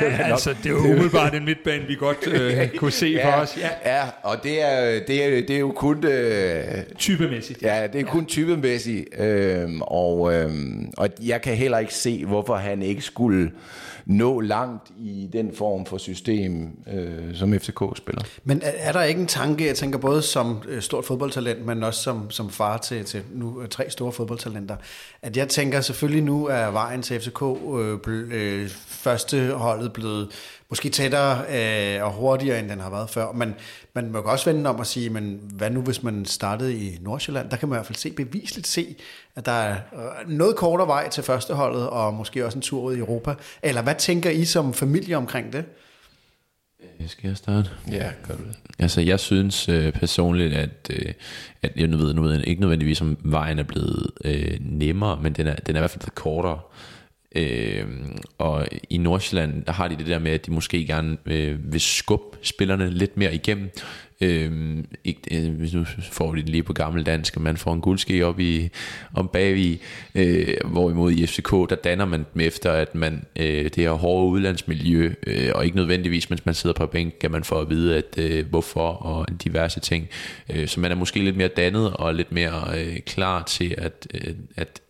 Altså, det er jo umiddelbart en midtbane, vi godt øh, kunne se for os. Ja, ja, og det er, det er, det er jo kun... Øh, typemæssigt. Ja, det er kun typemæssigt, øhm, og, øhm, og jeg kan heller ikke se, hvorfor han ikke skulle nå langt i den form for system, øh, som FCK spiller. Men er, er der ikke en tanke, jeg tænker både som øh, stort fodboldtalent, men også som, som far til, til nu øh, tre store fodboldtalenter, at jeg tænker selvfølgelig nu er vejen til FCK øh, øh, første holdet blevet måske tættere øh, og hurtigere, end den har været før. Men man må også vende om og sige, men hvad nu hvis man startede i Nordsjælland? Der kan man i hvert fald se bevisligt se, at der er øh, noget kortere vej til førsteholdet, og måske også en tur ud i Europa. Eller hvad tænker I som familie omkring det? Skal jeg starte? Ja, gør du det. Altså, jeg synes øh, personligt, at, øh, at jeg nu ved, nu ved jeg ikke nødvendigvis, om vejen er blevet øh, nemmere, men den er, den er i hvert fald kortere. Øh, og i Nordsjælland, der har de det der med, at de måske gerne øh, vil skubbe spillerne lidt mere igennem. Øh, ikke, øh, hvis nu får vi det lige på gammel dansk, og man får en guldske op i om bagvig, øh, hvorimod i FCK, der danner man dem efter, at man øh, det her hårde udlandsmiljø, øh, og ikke nødvendigvis, mens man sidder på bænk, kan man få at vide, at øh, hvorfor, og diverse ting. Øh, så man er måske lidt mere dannet, og lidt mere øh, klar til, at, øh, at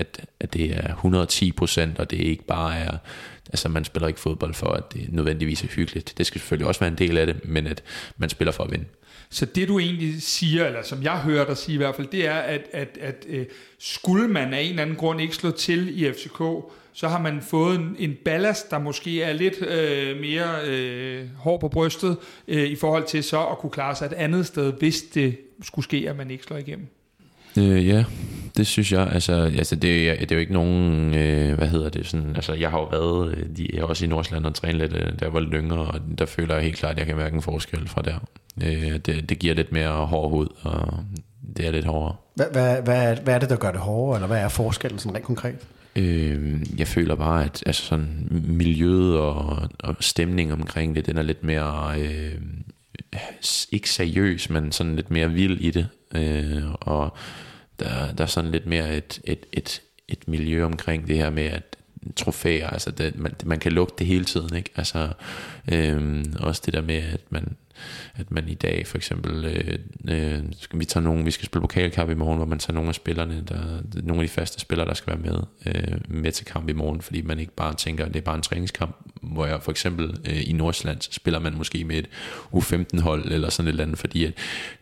at, at det er 110 procent, og det ikke bare er, altså man spiller ikke fodbold for, at det nødvendigvis er hyggeligt. Det skal selvfølgelig også være en del af det, men at man spiller for at vinde. Så det du egentlig siger, eller som jeg hører dig sige i hvert fald, det er, at, at, at øh, skulle man af en eller anden grund ikke slå til i FCK, så har man fået en, en ballast, der måske er lidt øh, mere øh, hård på brystet, øh, i forhold til så at kunne klare sig et andet sted, hvis det skulle ske, at man ikke slår igennem. Øh, ja, det synes jeg. Altså, altså det, er, det er jo ikke nogen, øh, hvad hedder det, sådan, altså jeg har jo været, øh, de også i Nordsjælland og trænet lidt, øh, jeg var lidt yngre, og der føler jeg helt klart, at jeg kan mærke en forskel fra der. Øh, det, det giver lidt mere hård hud, og det er lidt hårdere. Hvad, hvad, hvad, er, hvad er det, der gør det hårdere, eller hvad er forskellen sådan rent konkret? Øh, jeg føler bare, at altså sådan, miljøet og, og stemningen omkring det, den er lidt mere, øh, ikke seriøs, men sådan lidt mere vild i det. Øh, og der, der er sådan lidt mere et, et, et, et miljø omkring det her med, at trofæer, altså det, man, man kan lugte det hele tiden, ikke? Altså, øhm, også det der med, at man, at man i dag for eksempel, øh, øh, vi tager nogen, vi skal spille pokalkamp i morgen, hvor man tager nogle af spillerne, der, nogle af de faste spillere, der skal være med, øh, med til kamp i morgen, fordi man ikke bare tænker, at det er bare en træningskamp, hvor jeg for eksempel øh, i Nordsjælland, så spiller man måske med et U15 hold, eller sådan et eller andet, fordi at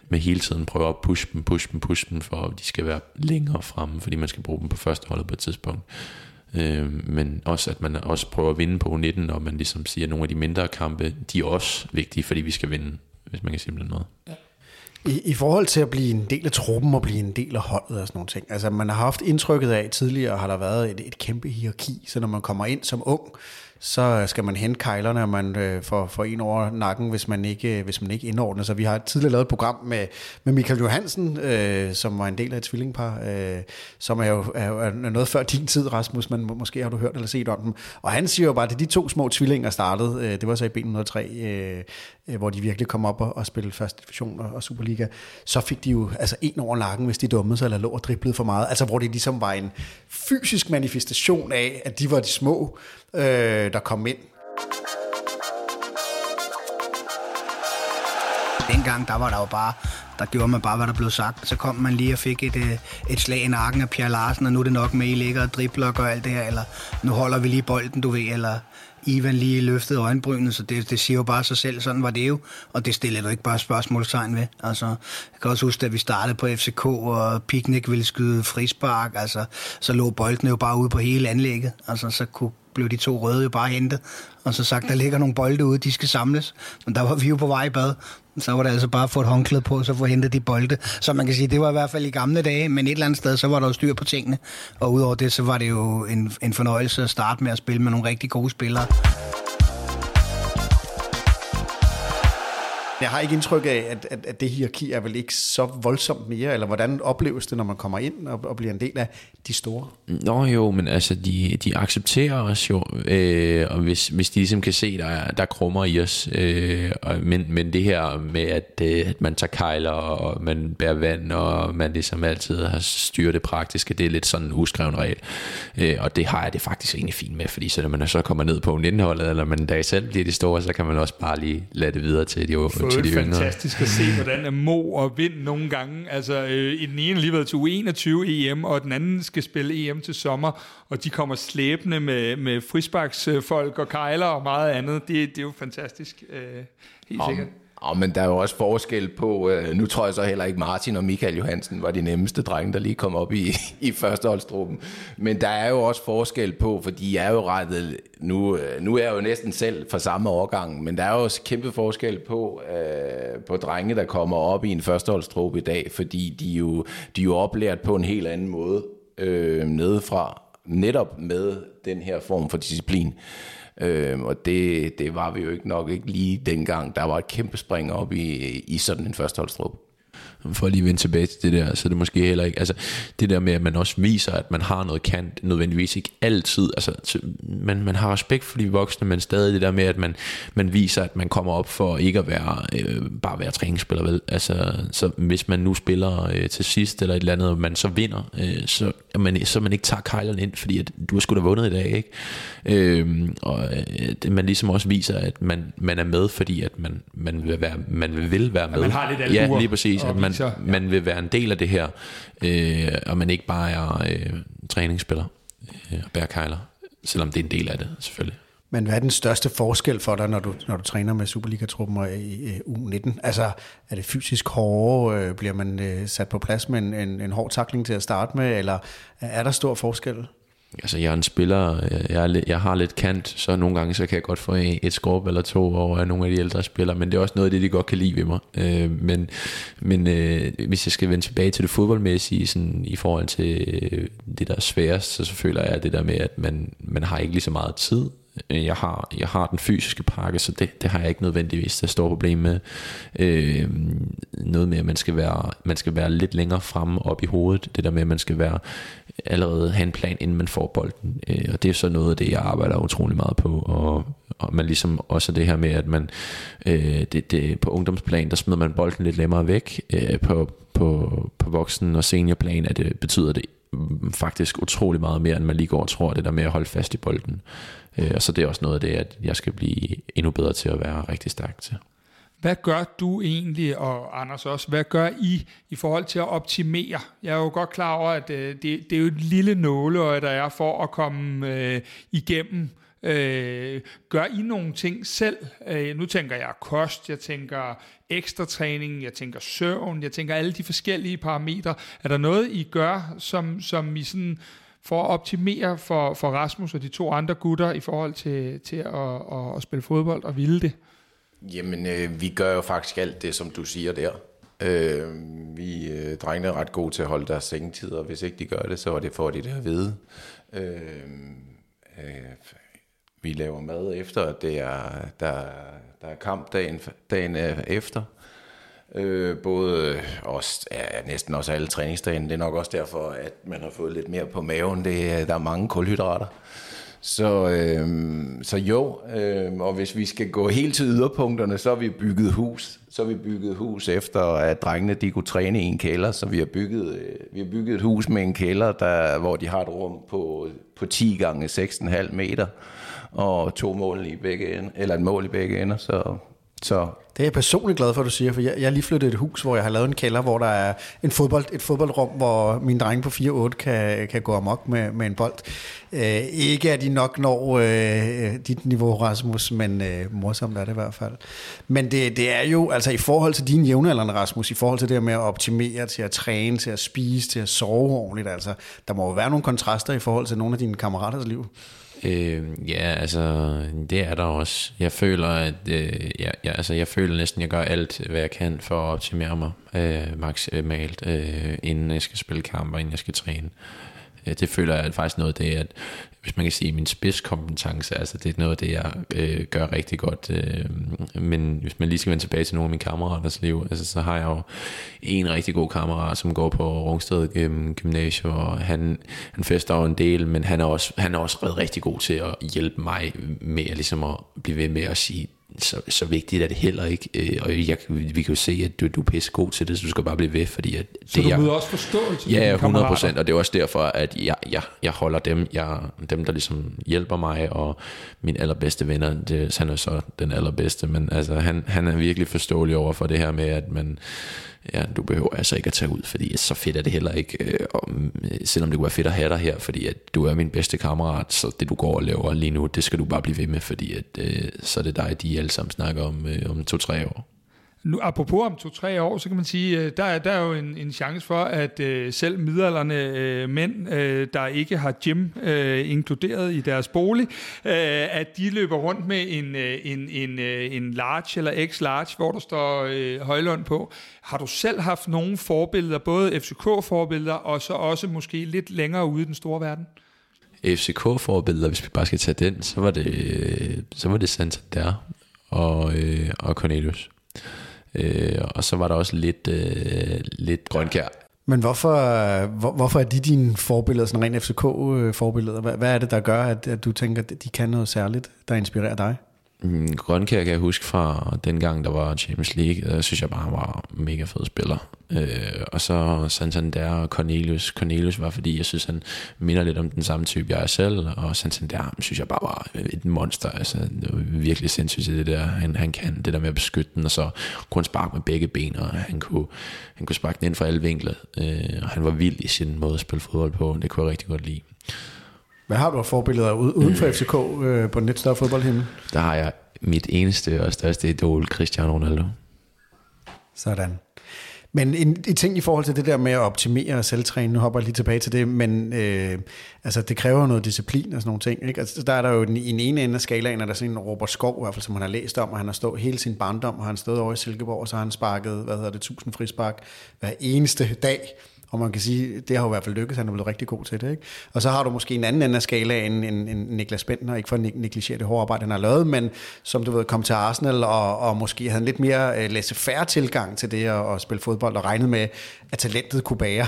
med hele tiden prøver at pushe dem, pushe dem, pushe dem, for at de skal være længere fremme, fordi man skal bruge dem på første holdet på et tidspunkt. Øh, men også at man også prøver at vinde på 19, og man ligesom siger, at nogle af de mindre kampe, de er også vigtige, fordi vi skal vinde, hvis man kan sige noget. I, I forhold til at blive en del af truppen og blive en del af holdet og sådan nogle ting. Altså man har haft indtrykket af, tidligere har der været et, et kæmpe hierarki, så når man kommer ind som ung, så skal man hente kejlerne, og man øh, får, får en over nakken, hvis man ikke, øh, hvis man ikke indordner sig. Vi har tidligere lavet et program med, med Michael Johansen, øh, som var en del af et tvillingpar, øh, som er jo er, er noget før din tid, Rasmus, men måske har du hørt eller set om dem. Og han siger jo bare, at de to små tvillinger startede, øh, det var så i B103, øh, øh, hvor de virkelig kom op og, og spillede første division og, og Superliga, så fik de jo altså en over nakken, hvis de dummede sig eller lå og driblede for meget. Altså hvor det ligesom var en fysisk manifestation af, at de var de små, øh, der kom ind. Dengang, der var der jo bare, der gjorde man bare, hvad der blev sagt. Så kom man lige og fik et, øh, et slag i nakken af Pierre Larsen, og nu er det nok med, I ligger og dribler og gør alt det her, eller nu holder vi lige bolden, du ved, eller Ivan lige løftede øjenbrynet, så det, det siger jo bare sig selv, sådan var det jo, og det stiller du ikke bare spørgsmålstegn ved. Altså, jeg kan også huske, at vi startede på FCK, og Picnic ville skyde frispark, altså, så lå bolden jo bare ude på hele anlægget, altså, så kunne blev de to røde jo bare hentet, og så sagt, der ligger nogle bolde ude, de skal samles. Men der var vi jo på vej i bad, så var det altså bare at få et håndklæde på, så få hentet de bolde. Så man kan sige, det var i hvert fald i gamle dage, men et eller andet sted, så var der jo styr på tingene. Og udover det, så var det jo en, en fornøjelse at starte med at spille med nogle rigtig gode spillere. Jeg har ikke indtryk af, at, at, at det hierarki er vel ikke så voldsomt mere, eller hvordan opleves det, når man kommer ind og, og bliver en del af de store? Nå jo, men altså, de, de accepterer os jo, øh, og hvis, hvis de ligesom kan se, der er, der krummer i os, øh, og, men, men det her med, at, øh, at man tager kejler, og man bærer vand, og man ligesom altid har styret det praktiske, det er lidt sådan en uskreven regel, øh, og det har jeg det faktisk egentlig fint med, fordi så når man så kommer ned på 19-holdet, eller man da selv bliver de store, så kan man også bare lige lade det videre til de, til de yngre. fantastisk at se, hvordan er Mo og Vind nogle gange, altså øh, i den ene lige været til U21 EM, og den anden skal spille EM til sommer, og de kommer slæbende med, med frisbaksfolk og kejler og meget andet. Det, det er jo fantastisk, øh, helt Om, sikkert. Og, men der er jo også forskel på, øh, nu tror jeg så heller ikke Martin og Michael Johansen var de nemmeste drenge, der lige kom op i, i førsteholdstruppen. Men der er jo også forskel på, for de er jo rettet, nu, øh, nu er jeg jo næsten selv fra samme årgang, men der er jo også kæmpe forskel på, øh, på drenge, der kommer op i en førsteholdstruppe i dag, fordi de jo, de er jo oplært på en helt anden måde øh, nedefra, netop med den her form for disciplin. Øh, og det, det var vi jo ikke nok ikke lige dengang. Der var et kæmpe spring op i, i sådan en førsteholdstrup. For at lige vende tilbage til det der, så er det måske heller ikke, altså det der med, at man også viser, at man har noget kant, nødvendigvis ikke altid, altså man, man har respekt for de voksne, men stadig det der med, at man, man viser, at man kommer op for ikke at være, øh, bare være træningsspiller, vel? Altså, så hvis man nu spiller øh, til sidst, eller et eller andet, og man så vinder, øh, så, man, så man ikke tager kejlerne ind, fordi at du har sgu da vundet i dag, ikke? Øh, og øh, det, man ligesom også viser, at man, man er med, fordi at man, man, vil, være, man vil være med. At man har lidt Ja, lige præcis, at man, viser, ja. man vil være en del af det her, øh, og man ikke bare er øh, træningsspiller øh, og bærer kejler, selvom det er en del af det, selvfølgelig. Men hvad er den største forskel for dig, når du, når du træner med Superliga-truppen og i i U19? Altså, er det fysisk hårdere? Øh, bliver man øh, sat på plads med en, en, en hård takling til at starte med? Eller er der stor forskel? Altså, jeg er en spiller, jeg, er, jeg har lidt kant, så nogle gange så kan jeg godt få et skorp eller to over nogle af de ældre spillere, men det er også noget af det, de godt kan lide ved mig. Øh, men men øh, hvis jeg skal vende tilbage til det fodboldmæssige, sådan, i forhold til øh, det, der er sværest, så, så føler jeg det der med, at man, man har ikke lige så meget tid. Øh, jeg har, jeg har den fysiske pakke, så det, det har jeg ikke nødvendigvis det store problem med. Øh, noget med, at man skal, være, man skal være lidt længere fremme op i hovedet. Det der med, at man skal være allerede have en plan, inden man får bolden. Øh, og det er så noget af det, jeg arbejder utrolig meget på. Og, og man ligesom også det her med, at man øh, det, det, på ungdomsplan, der smider man bolden lidt længere væk. Øh, på, på, på voksen- og seniorplan at det, betyder det faktisk utrolig meget mere, end man lige går og tror, det der med at holde fast i bolden. Øh, og så det er også noget af det, at jeg skal blive endnu bedre til at være rigtig stærk til. Hvad gør du egentlig, og Anders også, hvad gør I i forhold til at optimere? Jeg er jo godt klar over, at øh, det, det er jo et lille nåleøje, der er for at komme øh, igennem. Øh, gør I nogle ting selv? Øh, nu tænker jeg kost, jeg tænker ekstra træning, jeg tænker søvn, jeg tænker alle de forskellige parametre. Er der noget, I gør, som, som I sådan for at optimere for, for Rasmus og de to andre gutter i forhold til, til at, at, at spille fodbold og ville det? Jamen, øh, vi gør jo faktisk alt det, som du siger der. Øh, vi øh, drengene er ret gode til at holde deres sengetider. Hvis ikke de gør det, så er det for de det at vide. Øh, øh, vi laver mad efter, at det er, der, der er kamp dagen, dagen øh, efter. Øh, både også, ja, næsten også alle træningsdagen. Det er nok også derfor, at man har fået lidt mere på maven. Det, øh, der er mange kulhydrater. Så, øh, så jo, øh, og hvis vi skal gå helt til yderpunkterne, så har vi bygget hus. Så har vi bygget hus efter, at drengene de kunne træne i en kælder. Så vi har bygget, øh, vi har bygget et hus med en kælder, der, hvor de har et rum på, på 10 gange 6,5 meter. Og to mål i begge ender, eller et mål i begge ender. Så, så det er jeg personligt glad for, at du siger, for jeg, jeg lige flyttet et hus, hvor jeg har lavet en kælder, hvor der er en fodbold, et fodboldrum, hvor min drenge på 4-8 kan, kan gå amok med, med en bold. Øh, ikke at de nok når øh, dit niveau, Rasmus, men øh, morsomt er det i hvert fald. Men det, det er jo, altså i forhold til din jævnaldrende, Rasmus, i forhold til det med at optimere, til at træne, til at spise, til at sove ordentligt, altså, der må jo være nogle kontraster i forhold til nogle af dine kammeraters liv. Øh, ja, altså, det er der også. Jeg føler, at øh, jeg, jeg, altså, jeg føler næsten, at jeg gør alt, hvad jeg kan for at optimere mig øh, maksimalt, øh, inden jeg skal spille kamper, inden jeg skal træne. Øh, det føler jeg faktisk noget af det, at hvis man kan sige, min spidskompetence, altså det er noget af det, jeg øh, gør rigtig godt. Øh, men hvis man lige skal vende tilbage til nogle af mine kammeraters liv, altså så har jeg jo en rigtig god kammerat, som går på Rungsted øh, Gymnasium, og han, han fester jo en del, men han er også, han er også rigtig god til at hjælpe mig med at, ligesom at blive ved med at sige, så, så vigtigt er det heller ikke. Øh, og jeg, vi kan jo se, at du, du er pisse god til det, så du skal bare blive ved, fordi at det, så du jeg, møder også forståelse Ja, 100 procent, og det er også derfor, at jeg, jeg, jeg holder dem, jeg, dem, der ligesom hjælper mig, og min allerbedste venner, det, han er så den allerbedste, men altså, han, han er virkelig forståelig over for det her med, at man, ja, du behøver altså ikke at tage ud, fordi så fedt er det heller ikke, øh, om, øh, selvom det kunne være fedt at have dig her, fordi at du er min bedste kammerat, så det du går og laver lige nu, det skal du bare blive ved med, fordi at, øh, så er det dig, de alle sammen snakker om, øh, om to-tre år. Nu, apropos om to-tre år, så kan man sige, øh, der er, der er jo en, en chance for, at øh, selv midalderne øh, mænd, øh, der ikke har gym øh, inkluderet i deres bolig, øh, at de løber rundt med en, øh, en, en, øh, en large eller x-large, hvor der står øh, Højlund på. Har du selv haft nogle forbilleder, både FCK-forbilleder, og så også måske lidt længere ude i den store verden? FCK-forbilleder, hvis vi bare skal tage den, så var det, øh, så var det Santander og, øh, og Cornelius. Øh, og så var der også lidt, øh, lidt grønkær. Men hvorfor, hvor, hvorfor er de dine forbilleder, sådan rent FCK-forbilleder? Hvad, hvad er det, der gør, at, at du tænker, at de kan noget særligt, der inspirerer dig? Mm, Grønkær kan jeg huske fra den gang, der var Champions League. Der synes jeg bare, han var mega fed spiller. Øh, og så Santander og Cornelius. Cornelius var, fordi jeg synes, han minder lidt om den samme type, jeg er selv. Og Santander synes jeg bare var et monster. Altså, det var virkelig sindssygt, det der, han, han kan. Det der med at beskytte den, og så kunne han sparke med begge ben, og han kunne, han kunne sparke den ind fra alle vinkler. Øh, og han var vild i sin måde at spille fodbold på. Det kunne jeg rigtig godt lide. Hvad har du af forbilleder uden for FCK øh, på den lidt større fodboldhimmel? Der har jeg mit eneste og største idol, Cristiano Ronaldo. Sådan. Men en, en ting i forhold til det der med at optimere og selvtræne, nu hopper jeg lige tilbage til det, men øh, altså, det kræver noget disciplin og sådan nogle ting. Ikke? Altså, der er der jo i en ene ende af skalaen, er der sådan en Robert Skov, i hvert fald, som han har læst om, og han har stået hele sin barndom, og han stået over i Silkeborg, og så har han sparket, hvad hedder det, 1000 frispark hver eneste dag. Og man kan sige, det har jo i hvert fald lykkedes, han er blevet rigtig god til det. Ikke? Og så har du måske en anden ende af skalaen end, end, Niklas Bentner, ikke for at negligere det hårde arbejde, han har lavet, men som du ved, kom til Arsenal og, og måske havde en lidt mere uh, laissez-faire tilgang til det at, at spille fodbold og regnede med, at talentet kunne bære.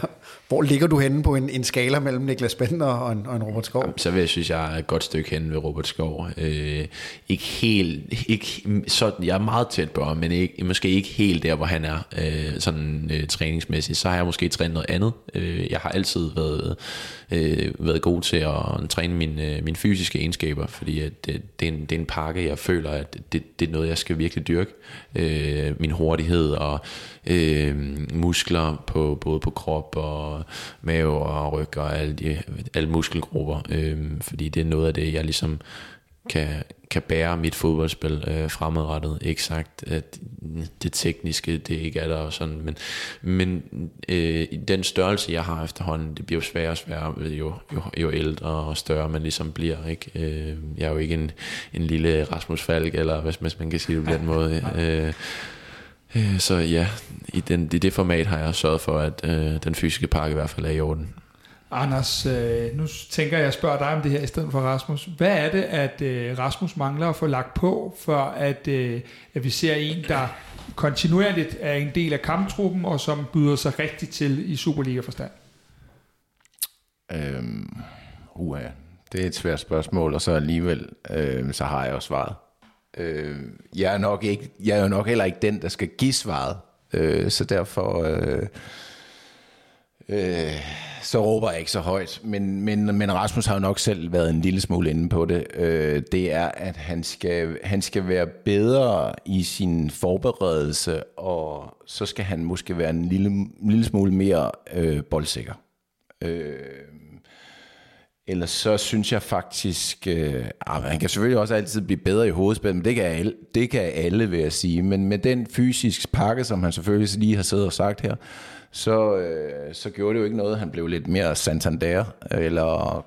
Hvor ligger du henne på en, en skala mellem Niklas Bender og en, og en Robert Skov? Jamen, Så vil jeg synes, jeg er et godt stykke henne ved Robert Skov. Øh, ikke helt, ikke sådan, jeg er meget tæt på ham, men ikke, måske ikke helt der, hvor han er øh, sådan øh, træningsmæssigt. Så har jeg måske trænet noget andet. Øh, jeg har altid været, øh, været god til at træne mine, øh, mine fysiske egenskaber, fordi at det, det, er en, det er en pakke, jeg føler, at det, det er noget, jeg skal virkelig dyrke. Øh, min hurtighed og øh, muskler på både på krop og mave og ryg og alle, de, alle muskelgrupper, øh, fordi det er noget af det, jeg ligesom kan, kan bære mit fodboldspil øh, fremadrettet. Ikke sagt, at det tekniske, det ikke er der og sådan, men, men øh, den størrelse, jeg har efterhånden, det bliver jo sværere og sværere, jo, jo, jo ældre og større man ligesom bliver. Ikke? Øh, jeg er jo ikke en, en lille Rasmus Falk, eller hvis man kan sige det på den måde. Øh, Øh, så ja, i, den, i det format har jeg sørget for, at øh, den fysiske pakke i hvert fald er i orden. Anders, øh, nu tænker jeg at spørge dig om det her i stedet for Rasmus. Hvad er det, at øh, Rasmus mangler at få lagt på, for at, øh, at vi ser en, der kontinuerligt er en del af kamptruppen, og som byder sig rigtigt til i Superliga-forstand? Øhm, uha, det er et svært spørgsmål, og så alligevel, øh, så har jeg jo svaret. Øh, jeg, er nok ikke, jeg er jo nok heller ikke den, der skal give svaret, øh, så derfor... Øh, øh, så råber jeg ikke så højt, men, men, men Rasmus har jo nok selv været en lille smule inde på det. Øh, det er, at han skal, han skal være bedre i sin forberedelse, og så skal han måske være en lille, en lille smule mere øh, boldsikker. Øh, Ellers så synes jeg faktisk, øh, ah, han kan selvfølgelig også altid blive bedre i hovedspil, men det kan, alle, det kan alle, vil jeg sige. Men med den fysisk pakke, som han selvfølgelig lige har siddet og sagt her, så, øh, så gjorde det jo ikke noget, han blev lidt mere Santander, øh, eller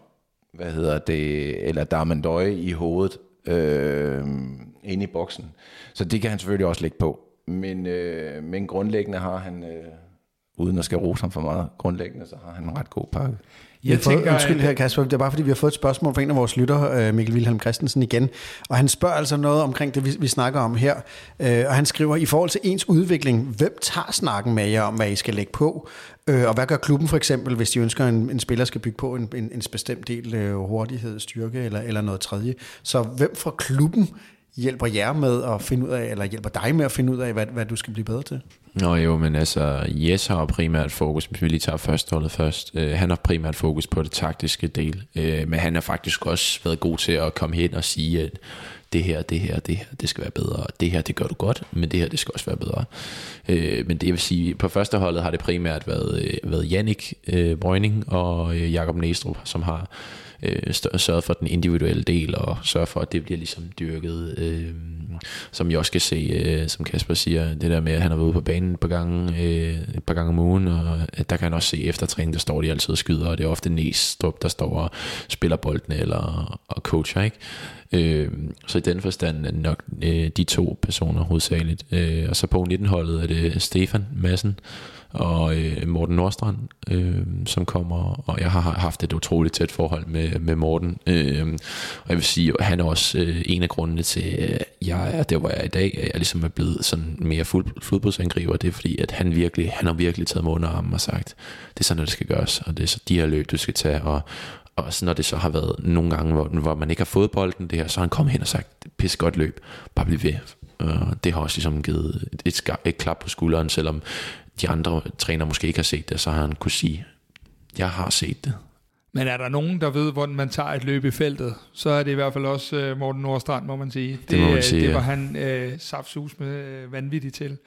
hvad hedder det, eller Darmandøje i hovedet, øh, inde i boksen. Så det kan han selvfølgelig også lægge på. Men, øh, men grundlæggende har han, øh, uden at skal rose ham for meget, grundlæggende så har han en ret god pakke. Jeg, jeg tænker, fået, undskyld her Kasper, det er bare fordi, vi har fået et spørgsmål fra en af vores lytter, øh, Mikkel Wilhelm Christensen igen, og han spørger altså noget omkring det, vi, vi snakker om her, øh, og han skriver, i forhold til ens udvikling, hvem tager snakken med jer om, hvad I skal lægge på, øh, og hvad gør klubben for eksempel, hvis de ønsker, en, en spiller skal bygge på en, en, en bestemt del hurtighed, styrke eller, eller noget tredje. Så hvem fra klubben hjælper jer med at finde ud af, eller hjælper dig med at finde ud af, hvad, hvad du skal blive bedre til? Nå jo, men altså, Jes har primært fokus, hvis vi lige tager førsteholdet først, øh, han har primært fokus på det taktiske del, øh, men han har faktisk også været god til at komme hen og sige, at det her, det her, det her, det skal være bedre, det her, det gør du godt, men det her, det skal også være bedre. Øh, men det vil sige, på førsteholdet har det primært været, øh, været Jannik øh, Brøgning og øh, Jakob Næstrup, som har øh, sørget for den individuelle del, og sørge for, at det bliver ligesom dyrket. Øh, som jeg også kan se, øh, som Kasper siger, det der med, at han har været ude på banen et par gange, øh, et par gange om ugen, og at der kan han også se efter træning, der står de altid og skyder, og det er ofte Næstrup, der står og spiller bolden eller og coacher, ikke? Øh, så i den forstand er det nok øh, de to personer hovedsageligt. Øh, og så på 19-holdet er det Stefan Madsen, og øh, Morten Nordstrand, øh, som kommer, og jeg har haft et utroligt tæt forhold med, med Morten, øh, og jeg vil sige, at han er også øh, en af grundene til, at jeg er der, hvor jeg er i dag, at jeg ligesom er blevet sådan mere fuld, fodboldsangriber, det er fordi, at han virkelig, han har virkelig taget mig under armen og sagt, det er sådan, det skal gøres, og det er så de her løb, du skal tage, og, og så når det så har været nogle gange, hvor, hvor man ikke har fået bolden, det her, så har han kommet hen og sagt, pisse godt løb, bare bliv ved. Og det har også ligesom givet et, et, et klap på skulderen, selvom de andre træner måske ikke har set det, så har han kunne sige, jeg har set det. Men er der nogen, der ved, hvordan man tager et løb i feltet, så er det i hvert fald også uh, Morten Nordstrand, må man sige. Det, det, må man sige, det var ja. han uh, saftsus med uh, vanvittigt til.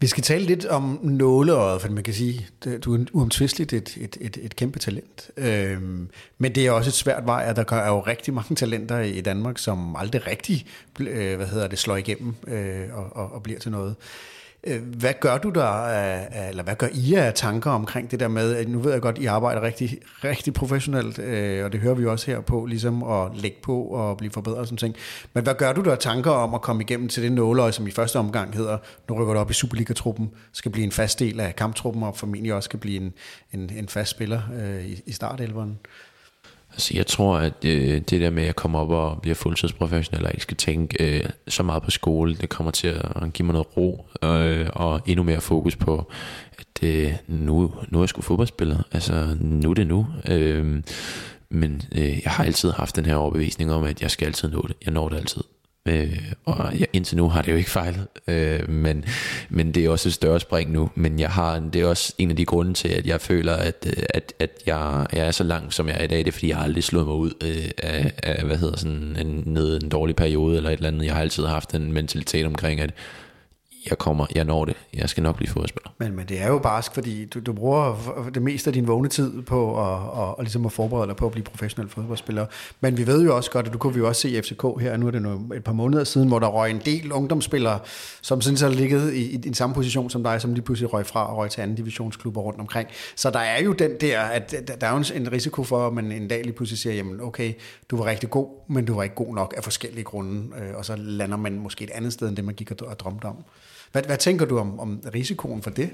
Vi skal tale lidt om nåleøjet, for man kan sige, at du er uomtvisteligt et, et, et, et kæmpe talent. Øhm, men det er også et svært vej, at der er jo rigtig mange talenter i Danmark, som aldrig rigtig øh, hvad hedder det, slår igennem øh, og, og, og bliver til noget. Øh, hvad gør du der, eller hvad gør I af tanker omkring det der med, at nu ved jeg godt, I arbejder rigtig, rigtig professionelt, øh, og det hører vi også her på, ligesom at lægge på og blive forbedret og sådan ting. Men hvad gør du der tanker om at komme igennem til det nåløje, som i første omgang hedder, nu rykker du op i Superliga-truppen, skal blive en fast del af kamptruppen, og formentlig også skal blive en, en, en fast spiller øh, i, i startelveren? Altså, jeg tror, at øh, det der med at komme op og blive fuldtidsprofessionel, og ikke skal tænke øh, så meget på skole, det kommer til at give mig noget ro, øh, og endnu mere fokus på, at øh, nu, nu er jeg sgu fodboldspiller. Altså, nu er det nu. Øh, men øh, jeg har altid haft den her overbevisning om, at jeg skal altid nå det. Jeg når det altid. Øh, og ja, indtil nu har det jo ikke fejlet, øh, men, men det er også et større spring nu. Men jeg har, det er også en af de grunde til, at jeg føler, at, øh, at, at jeg, jeg er så langt, som jeg er i dag. Det er, fordi jeg har aldrig slået mig ud øh, af, af, hvad hedder sådan, en, ned en dårlig periode eller et eller andet. Jeg har altid haft en mentalitet omkring, at jeg kommer, jeg når det, jeg skal nok blive fodboldspiller. Men, men det er jo barsk, fordi du, du bruger det meste af din vågne tid på at, at, og ligesom at forberede dig på at blive professionel fodboldspiller. Men vi ved jo også godt, og du kunne vi jo også se i FCK her, nu er det nu et par måneder siden, hvor der røg en del ungdomsspillere, som sådan har ligget i, i, i den samme position som dig, som lige pludselig røg fra og røg til anden divisionsklubber rundt omkring. Så der er jo den der, at der er jo en risiko for, at man en dag lige pludselig siger, jamen okay, du var rigtig god, men du var ikke god nok af forskellige grunde, øh, og så lander man måske et andet sted, end det man gik og drømte om. Hvad, hvad tænker du om, om risikoen for det?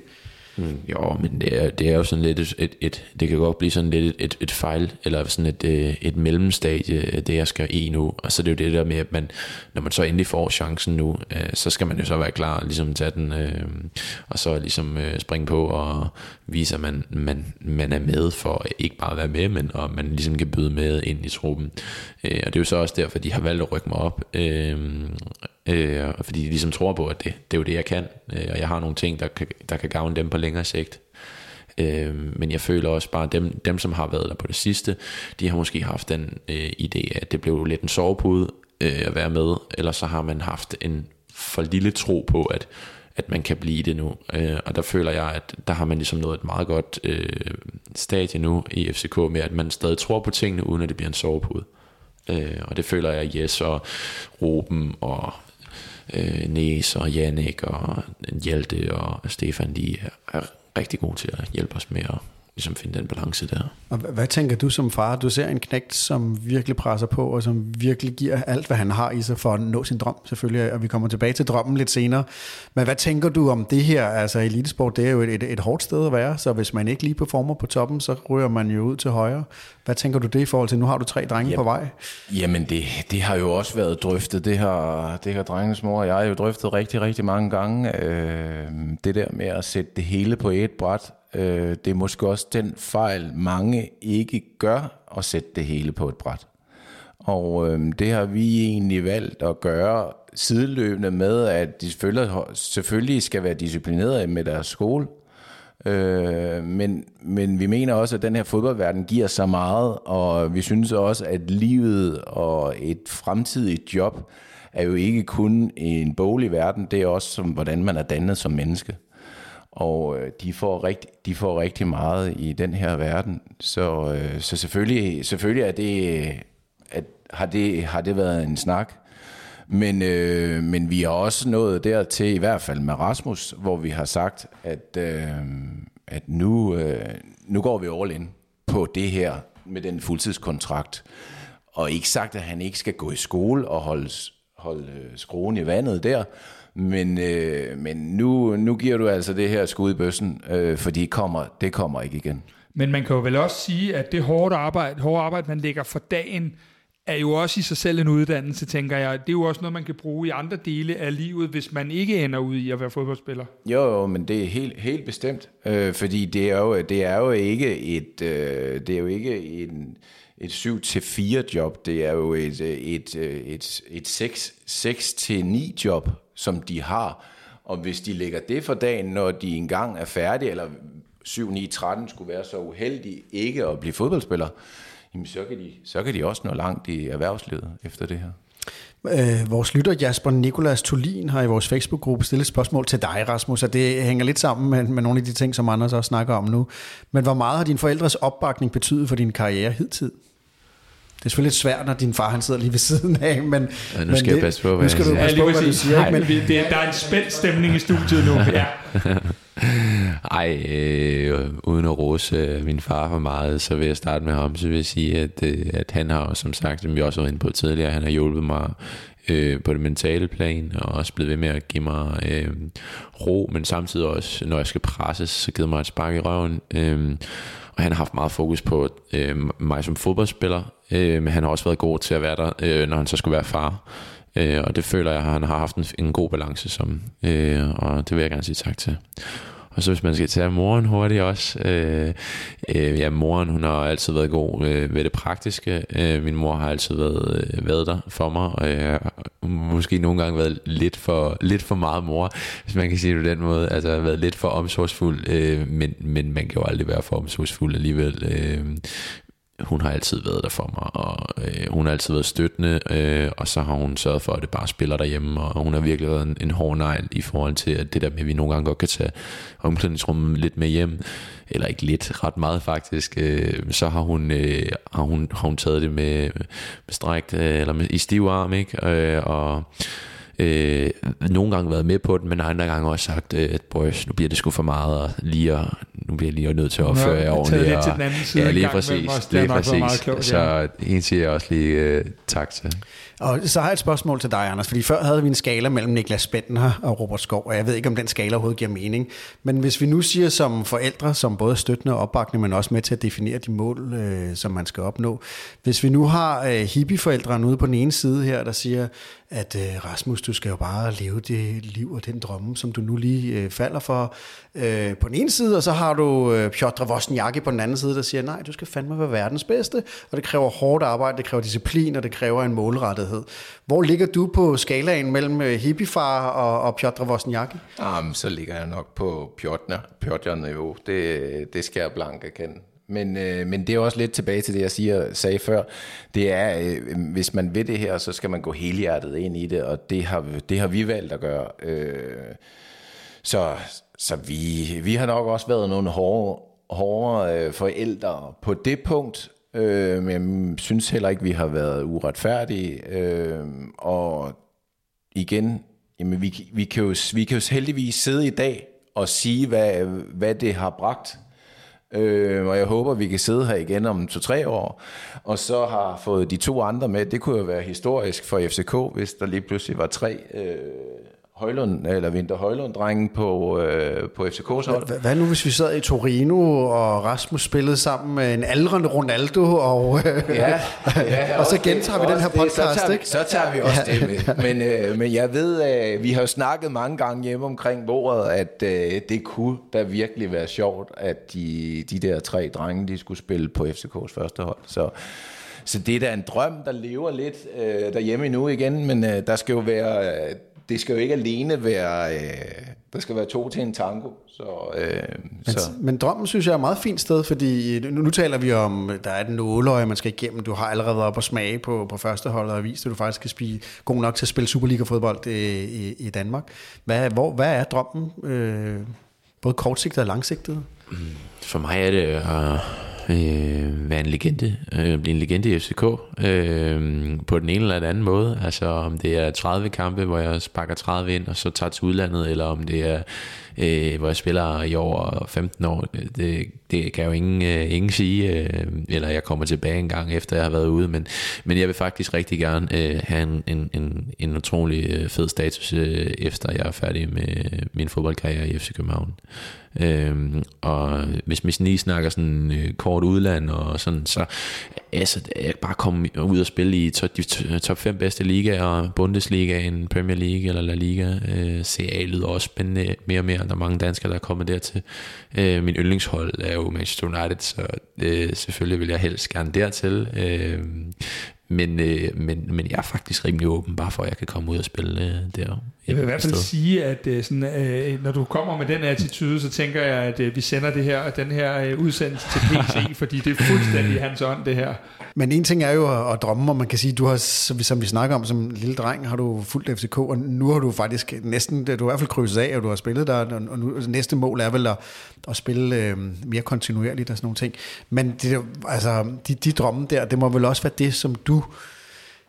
Mm, jo, men det er, det er jo sådan lidt et, et, et, det kan godt blive sådan lidt et, et, et fejl, eller sådan et, øh, et mellemstadie, øh, det jeg skal i nu, og så er det jo det der med, at man, når man så endelig får chancen nu, øh, så skal man jo så være klar, ligesom tage den, øh, og så ligesom øh, springe på og vise, at man, man, man er med for ikke bare at være med, men at man ligesom kan byde med ind i truppen. Øh, og det er jo så også derfor, de har valgt at rykke mig op, øh, øh, fordi de ligesom tror på, at det, det er jo det, jeg kan, øh, og jeg har nogle ting, der kan, der kan gavne dem på længere sigt. Øh, men jeg føler også bare, at dem, dem, som har været der på det sidste, de har måske haft den øh, idé, at det blev lidt en sovepude øh, at være med, eller så har man haft en for lille tro på, at, at man kan blive det nu. Øh, og der føler jeg, at der har man ligesom nået et meget godt øh, stadie nu i FCK, med at man stadig tror på tingene, uden at det bliver en sovepude. Øh, og det føler jeg, at Jes og Ruben og øh, Næs og Jannik og Hjalte og Stefan, de er, er rigtig gode til at hjælpe os med at ligesom finde den balance der. Og hvad, tænker du som far? Du ser en knægt, som virkelig presser på, og som virkelig giver alt, hvad han har i sig for at nå sin drøm, selvfølgelig, og vi kommer tilbage til drømmen lidt senere. Men hvad tænker du om det her? Altså elitesport, det er jo et, et, et hårdt sted at være, så hvis man ikke lige performer på toppen, så ryger man jo ud til højre. Hvad tænker du det i forhold til, nu har du tre drenge Jamen, på vej? Jamen, det, det har jo også været drøftet, det her, det her drengens mor. Jeg har jo drøftet rigtig, rigtig mange gange, øh, det der med at sætte det hele på et bræt. Øh, det er måske også den fejl, mange ikke gør, at sætte det hele på et bræt. Og øh, det har vi egentlig valgt at gøre sideløbende med, at de selvfølgelig, skal være disciplinerede med deres skole, Øh, men, men vi mener også, at den her fodboldverden giver så meget, og vi synes også, at livet og et fremtidigt job er jo ikke kun en boglig verden, det er også, som, hvordan man er dannet som menneske. Og øh, de får, rigt, de får rigtig meget i den her verden. Så, øh, så selvfølgelig, selvfølgelig er det, at, har, det, har det været en snak. Men, øh, men vi har også nået dertil, i hvert fald med Rasmus, hvor vi har sagt, at, øh, at nu, øh, nu går vi all in på det her med den fuldtidskontrakt. Og ikke sagt, at han ikke skal gå i skole og holde, holde øh, skruen i vandet der, men, øh, men nu, nu giver du altså det her skud i bøssen, øh, for det kommer, det kommer ikke igen. Men man kan jo vel også sige, at det hårde arbejde, hårde arbejde man lægger for dagen, er jo også i sig selv en uddannelse, tænker jeg. Det er jo også noget, man kan bruge i andre dele af livet, hvis man ikke ender ud i at være fodboldspiller. Jo, jo men det er helt, helt bestemt, øh, fordi det er, jo, det er jo ikke et, øh, det er jo ikke en, et 7-4 job, det er jo et, et, et, et 6-9 job, som de har. Og hvis de lægger det for dagen, når de engang er færdige, eller 7-9-13 skulle være så uheldige ikke at blive fodboldspiller, jamen så kan, de, så kan de også nå langt i erhvervslivet efter det her. Øh, vores lytter Jasper Nikolas Tulin har i vores Facebook-gruppe stillet et spørgsmål til dig, Rasmus, og det hænger lidt sammen med, med nogle af de ting, som Anders også snakker om nu. Men hvor meget har din forældres opbakning betydet for din karriere hidtil? Det er selvfølgelig lidt svært, når din far han sidder lige ved siden af, men... Ja, nu skal men jeg passe på, hvad, nu skal du passe ja, på, hvad du siger. Nej, men det, der er en spændt stemning i studiet nu. Ja. Ej, øh, uden at rose øh, min far for meget, så vil jeg starte med ham, så vil jeg sige, at, øh, at han har, som sagt, som vi også var inde på tidligere, han har hjulpet mig øh, på det mentale plan, og også blevet ved med at give mig øh, ro, men samtidig også, når jeg skal presses, så givet mig et spark i røven. Øh, og han har haft meget fokus på øh, mig som fodboldspiller, øh, men han har også været god til at være der, øh, når han så skulle være far. Øh, og det føler jeg, at han har haft en, en god balance som, øh, og det vil jeg gerne sige tak til. Og så hvis man skal tage moren hurtigt også. Øh, øh, ja, moren hun har altid været god øh, ved det praktiske. Øh, min mor har altid været, øh, været der for mig. Og jeg måske nogle gange været lidt for, lidt for meget mor, hvis man kan sige det på den måde. Altså været lidt for omsorgsfuld. Øh, men, men man kan jo aldrig være for omsorgsfuld alligevel. Øh, hun har altid været der for mig, og øh, hun har altid været støttende, øh, og så har hun sørget for, at det bare spiller derhjemme, og hun har virkelig været en, en hård negl i forhold til at det der med, at vi nogle gange godt kan tage omklædningsrummet lidt med hjem, eller ikke lidt, ret meget faktisk, øh, så har hun, øh, har, hun, har hun taget det med, med strækt, øh, eller med, i stiv arm, ikke? Øh, og øh, nogle gange været med på det, men andre gange også sagt, øh, at boys, nu bliver det sgu for meget, og lige at, nu bliver jeg lige nødt til at opføre jer ordentligt. Lidt til den anden side ja, lige præcis. Lige præcis. Klogt, så en siger jeg også lige øh, tak til. Og så har jeg et spørgsmål til dig, Anders, fordi før havde vi en skala mellem Niklas Bentner og Robert Skov, og jeg ved ikke, om den skala overhovedet giver mening. Men hvis vi nu siger som forældre, som både støttende og opbakning, men også med til at definere de mål, øh, som man skal opnå. Hvis vi nu har øh, hippieforældrene ude på den ene side her, der siger, at øh, Rasmus, du skal jo bare leve det liv og den drømme, som du nu lige øh, falder for øh, på den ene side, og så har du øh, Piotr Wozniacki på den anden side, der siger, nej, du skal fandme være verdens bedste, og det kræver hårdt arbejde, det kræver disciplin, og det kræver en målrettighed. Hvor ligger du på skalaen mellem øh, hippiefar og, og Piotr Wozniacki? Jamen, så ligger jeg nok på Piotr, Piotr niveau. Det, det skal jeg blank erkende. Men, øh, men det er også lidt tilbage til det, jeg siger, sagde før. Det er, øh, hvis man vil det her, så skal man gå helhjertet ind i det, og det har, det har vi valgt at gøre. Øh, så så vi, vi har nok også været nogle hårde, hårde øh, forældre på det punkt, øh, men jeg synes heller ikke, vi har været uretfærdige. Øh, og igen, jamen vi, vi, kan jo, vi kan jo heldigvis sidde i dag og sige, hvad, hvad det har bragt. Øh, og jeg håber, vi kan sidde her igen om to-tre år, og så har fået de to andre med. Det kunne jo være historisk for FCK, hvis der lige pludselig var tre øh, Højlund, eller Vinter Højlund-drengen på, øh, på FCK's hold. Hvad nu, hvis vi sad i Torino, og Rasmus spillede sammen med en aldrende Ronaldo, og, øh, ja, ja, og så gentager det, vi den her podcast, det, så tager, ikke? Så tager vi også ja. det med. Men, øh, men jeg ved, øh, vi har jo snakket mange gange hjemme omkring bordet, at øh, det kunne da virkelig være sjovt, at de, de der tre drenge, de skulle spille på FCK's første hold. Så så det er da en drøm, der lever lidt øh, derhjemme nu igen, men øh, der skal jo være... Øh, det skal jo ikke alene være, øh, der skal være to til en tango. Så, øh, men, så. men drømmen synes jeg er et meget fint sted, fordi nu, nu taler vi om, der er et nåløje, man skal igennem. Du har allerede været op og smage på, på første hold og vist, at du faktisk kan spille god nok til at spille Superliga-fodbold i, i, i Danmark. Hvad, hvor, hvad er drømmen, øh, både kortsigtet og langsigtet? For mig er det at øh, være en legende, øh, blive en legende i FCK øh, på den ene eller den anden måde. Altså om det er 30 kampe, hvor jeg sparker 30 ind og så tager til udlandet, eller om det er øh, hvor jeg spiller i over 15 år. Det, det kan jo ingen, øh, ingen sige, øh, eller jeg kommer tilbage en gang efter jeg har været ude, men, men jeg vil faktisk rigtig gerne øh, have en, en, en, en utrolig øh, fed status, øh, efter jeg er færdig med min fodboldkarriere i FC København. Øhm, og hvis vi lige snakker sådan øh, kort udland og sådan, så altså, jeg bare komme ud og spille i top, de top 5 bedste ligaer, Bundesligaen, Premier League eller La Liga. Øh, CA lyder også spændende øh, mere og mere. Der er mange danskere, der er kommet dertil. Øh, min yndlingshold er jo Manchester United, så øh, selvfølgelig vil jeg helst gerne dertil. Øh, men, øh, men, men jeg er faktisk rimelig åben, bare for at jeg kan komme ud og spille øh, der. Jeg vil i hvert fald sige, at øh, sådan, øh, når du kommer med den attitude, så tænker jeg, at øh, vi sender det her, den her øh, udsendelse til PC, fordi det er fuldstændig hans ånd, det her. Men en ting er jo at, at drømme, og man kan sige, du har, som vi, som vi snakker om, som lille dreng, har du fuldt FCK, og nu har du faktisk næsten, du har i hvert fald krydset af, og du har spillet der, og nu, næste mål er vel at, at spille øh, mere kontinuerligt og sådan nogle ting. Men det, altså, de, de drømme der, det må vel også være det, som du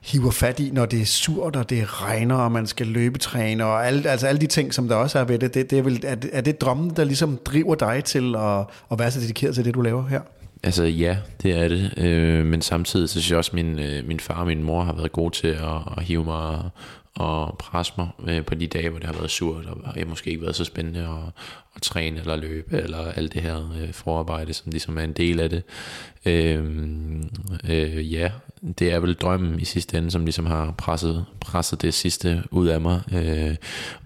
hiver fat i, når det er surt, og det regner, og man skal løbetræne, og alle, altså alle de ting, som der også er ved det, det, det er, vel, er, det, er det drømmen, der ligesom driver dig til at, at være så dedikeret til det, du laver her? Altså ja, det er det. Øh, men samtidig så synes jeg også, at min, øh, min far og min mor har været gode til at, at hive mig og presse mig øh, på de dage, hvor det har været surt, og jeg måske ikke været så spændende at, at træne eller løbe, eller alt det her øh, forarbejde, som ligesom er en del af det. Øh, øh, ja, det er vel drømmen i sidste ende, som ligesom har presset, presset det sidste ud af mig. Øh,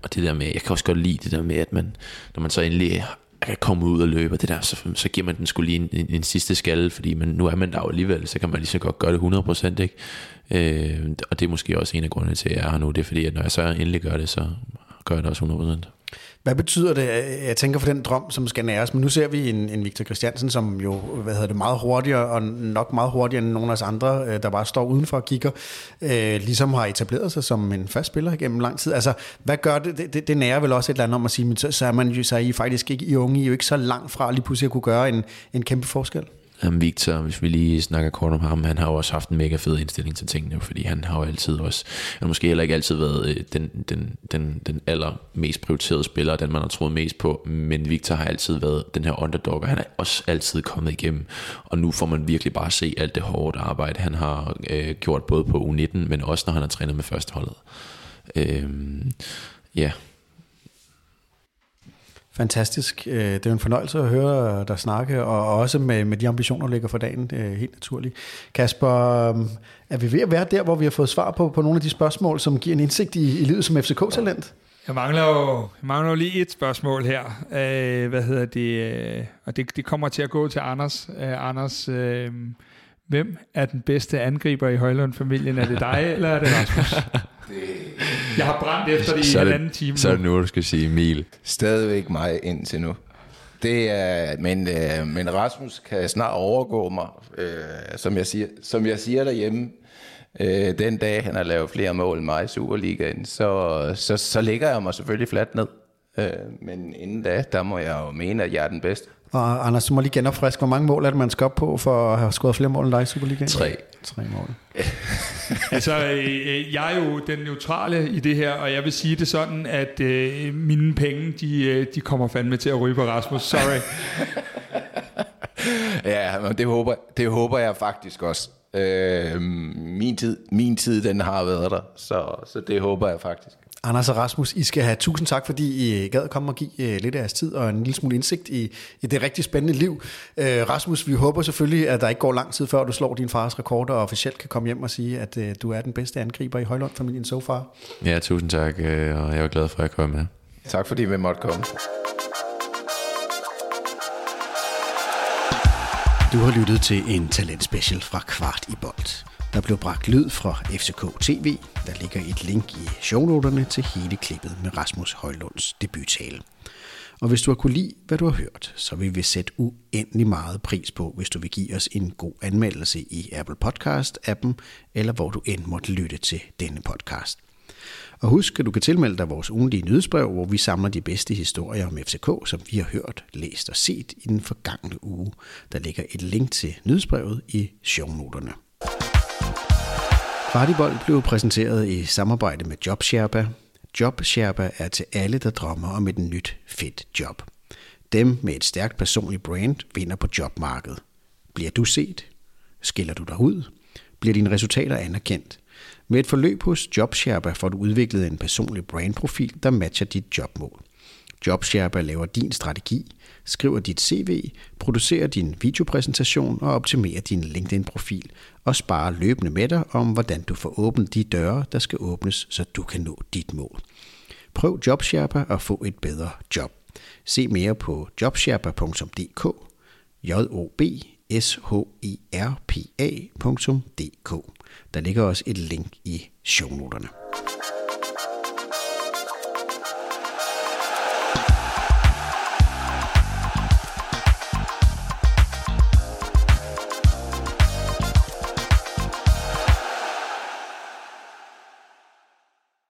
og det der med, jeg kan også godt lide det der med, at man, når man så endelig kan komme ud og løbe, og det der, så, så giver man den skulle lige en, en, en sidste skalle, fordi man, nu er man der jo alligevel, så kan man lige så godt gøre det 100%, ikke? Øh, og det er måske også en af grundene til, at jeg er her nu, det er fordi, at når jeg så endelig gør det, så gør jeg det også 100%. Hvad betyder det? Jeg tænker for den drøm, som skal næres, men nu ser vi en, en Victor Christiansen, som jo hvad hedder det, meget hurtigere, og nok meget hurtigere end nogen af os andre, øh, der bare står udenfor og kigger, øh, ligesom har etableret sig som en fast spiller gennem lang tid. Altså, hvad gør det? Det, det, det nærer vel også et eller andet om at sige, men så, så er man jo så er I faktisk ikke, I unge, I er jo ikke så langt fra lige pludselig at kunne gøre en, en kæmpe forskel ham Victor, hvis vi lige snakker kort om ham, han har jo også haft en mega fed indstilling til tingene, fordi han har jo altid også, han måske heller ikke altid været øh, den, den, den, den allermest prioriterede spiller, den man har troet mest på, men Victor har altid været den her underdog, og han er også altid kommet igennem, og nu får man virkelig bare se alt det hårde arbejde, han har øh, gjort både på U19, men også når han har trænet med førsteholdet. Øh, ja, Fantastisk. Øh, det er en fornøjelse at høre dig snakke, og også med, med de ambitioner, der ligger for dagen. Helt naturligt. Kasper, øhm, er vi ved at være der, hvor vi har fået svar på, på nogle af de spørgsmål, som giver en indsigt i, i livet som FCK-talent? Jeg mangler jo, jeg mangler jo lige et spørgsmål her. Uh, hvad hedder det? Uh, og det, det kommer til at gå til Anders. Uh, Anders, uh, hvem er den bedste angriber i Højlund-familien? Er det dig, eller er det Rasmus? Jeg har brændt efter det i en anden time. Så er det nu, du skal sige Emil. Stadigvæk mig indtil nu. Det er, men, øh, men Rasmus kan snart overgå mig, øh, som, jeg siger, som jeg siger derhjemme. Øh, den dag, han har lavet flere mål end mig i Superligaen, så, så, så ligger jeg mig selvfølgelig fladt ned. Øh, men inden da, der må jeg jo mene, at jeg er den bedste. Og Anders, du må lige genopfriske, hvor mange mål er det, man skal op på for at have scoret flere mål end dig i Superligaen? Tre. Tre mål. altså, øh, jeg er jo den neutrale i det her, og jeg vil sige det sådan, at øh, mine penge, de, øh, de kommer fandme til at ryge på Rasmus. Sorry. ja, men det håber, det håber jeg faktisk også. Øh, min, tid, min tid, den har været der, så, så det håber jeg faktisk. Anders og Rasmus, I skal have tusind tak, fordi I gad komme og give øh, lidt af jeres tid og en lille smule indsigt i, i det rigtig spændende liv. Øh, Rasmus, vi håber selvfølgelig, at der ikke går lang tid, før du slår din fars rekord og officielt kan komme hjem og sige, at øh, du er den bedste angriber i Højlund-familien so far. Ja, tusind tak, og jeg er glad for, at jeg kom med. Tak fordi vi måtte komme. Du har lyttet til en talentspecial fra Kvart i Bold. Der blev bragt lyd fra FCK TV. Der ligger et link i shownoterne til hele klippet med Rasmus Højlunds debuttale. Og hvis du har kunne lide, hvad du har hørt, så vil vi sætte uendelig meget pris på, hvis du vil give os en god anmeldelse i Apple Podcast-appen, eller hvor du end måtte lytte til denne podcast. Og husk, at du kan tilmelde dig vores ugentlige nyhedsbrev, hvor vi samler de bedste historier om FCK, som vi har hørt, læst og set i den forgangne uge. Der ligger et link til nyhedsbrevet i shownoterne. Kvartibold blev præsenteret i samarbejde med JobSherpa. JobSherpa er til alle, der drømmer om et nyt, fedt job. Dem med et stærkt personligt brand vinder på jobmarkedet. Bliver du set? Skiller du dig ud? Bliver dine resultater anerkendt? Med et forløb hos JobSherpa får du udviklet en personlig brandprofil, der matcher dit jobmål. JobSherpa laver din strategi, skriver dit CV, producerer din videopræsentation og optimerer din LinkedIn-profil og sparer løbende med dig om, hvordan du får åbnet de døre, der skal åbnes, så du kan nå dit mål. Prøv JobSherpa og få et bedre job. Se mere på jobsherpa.dk j o b s h e r p a.dk. Der ligger også et link i shownoterne.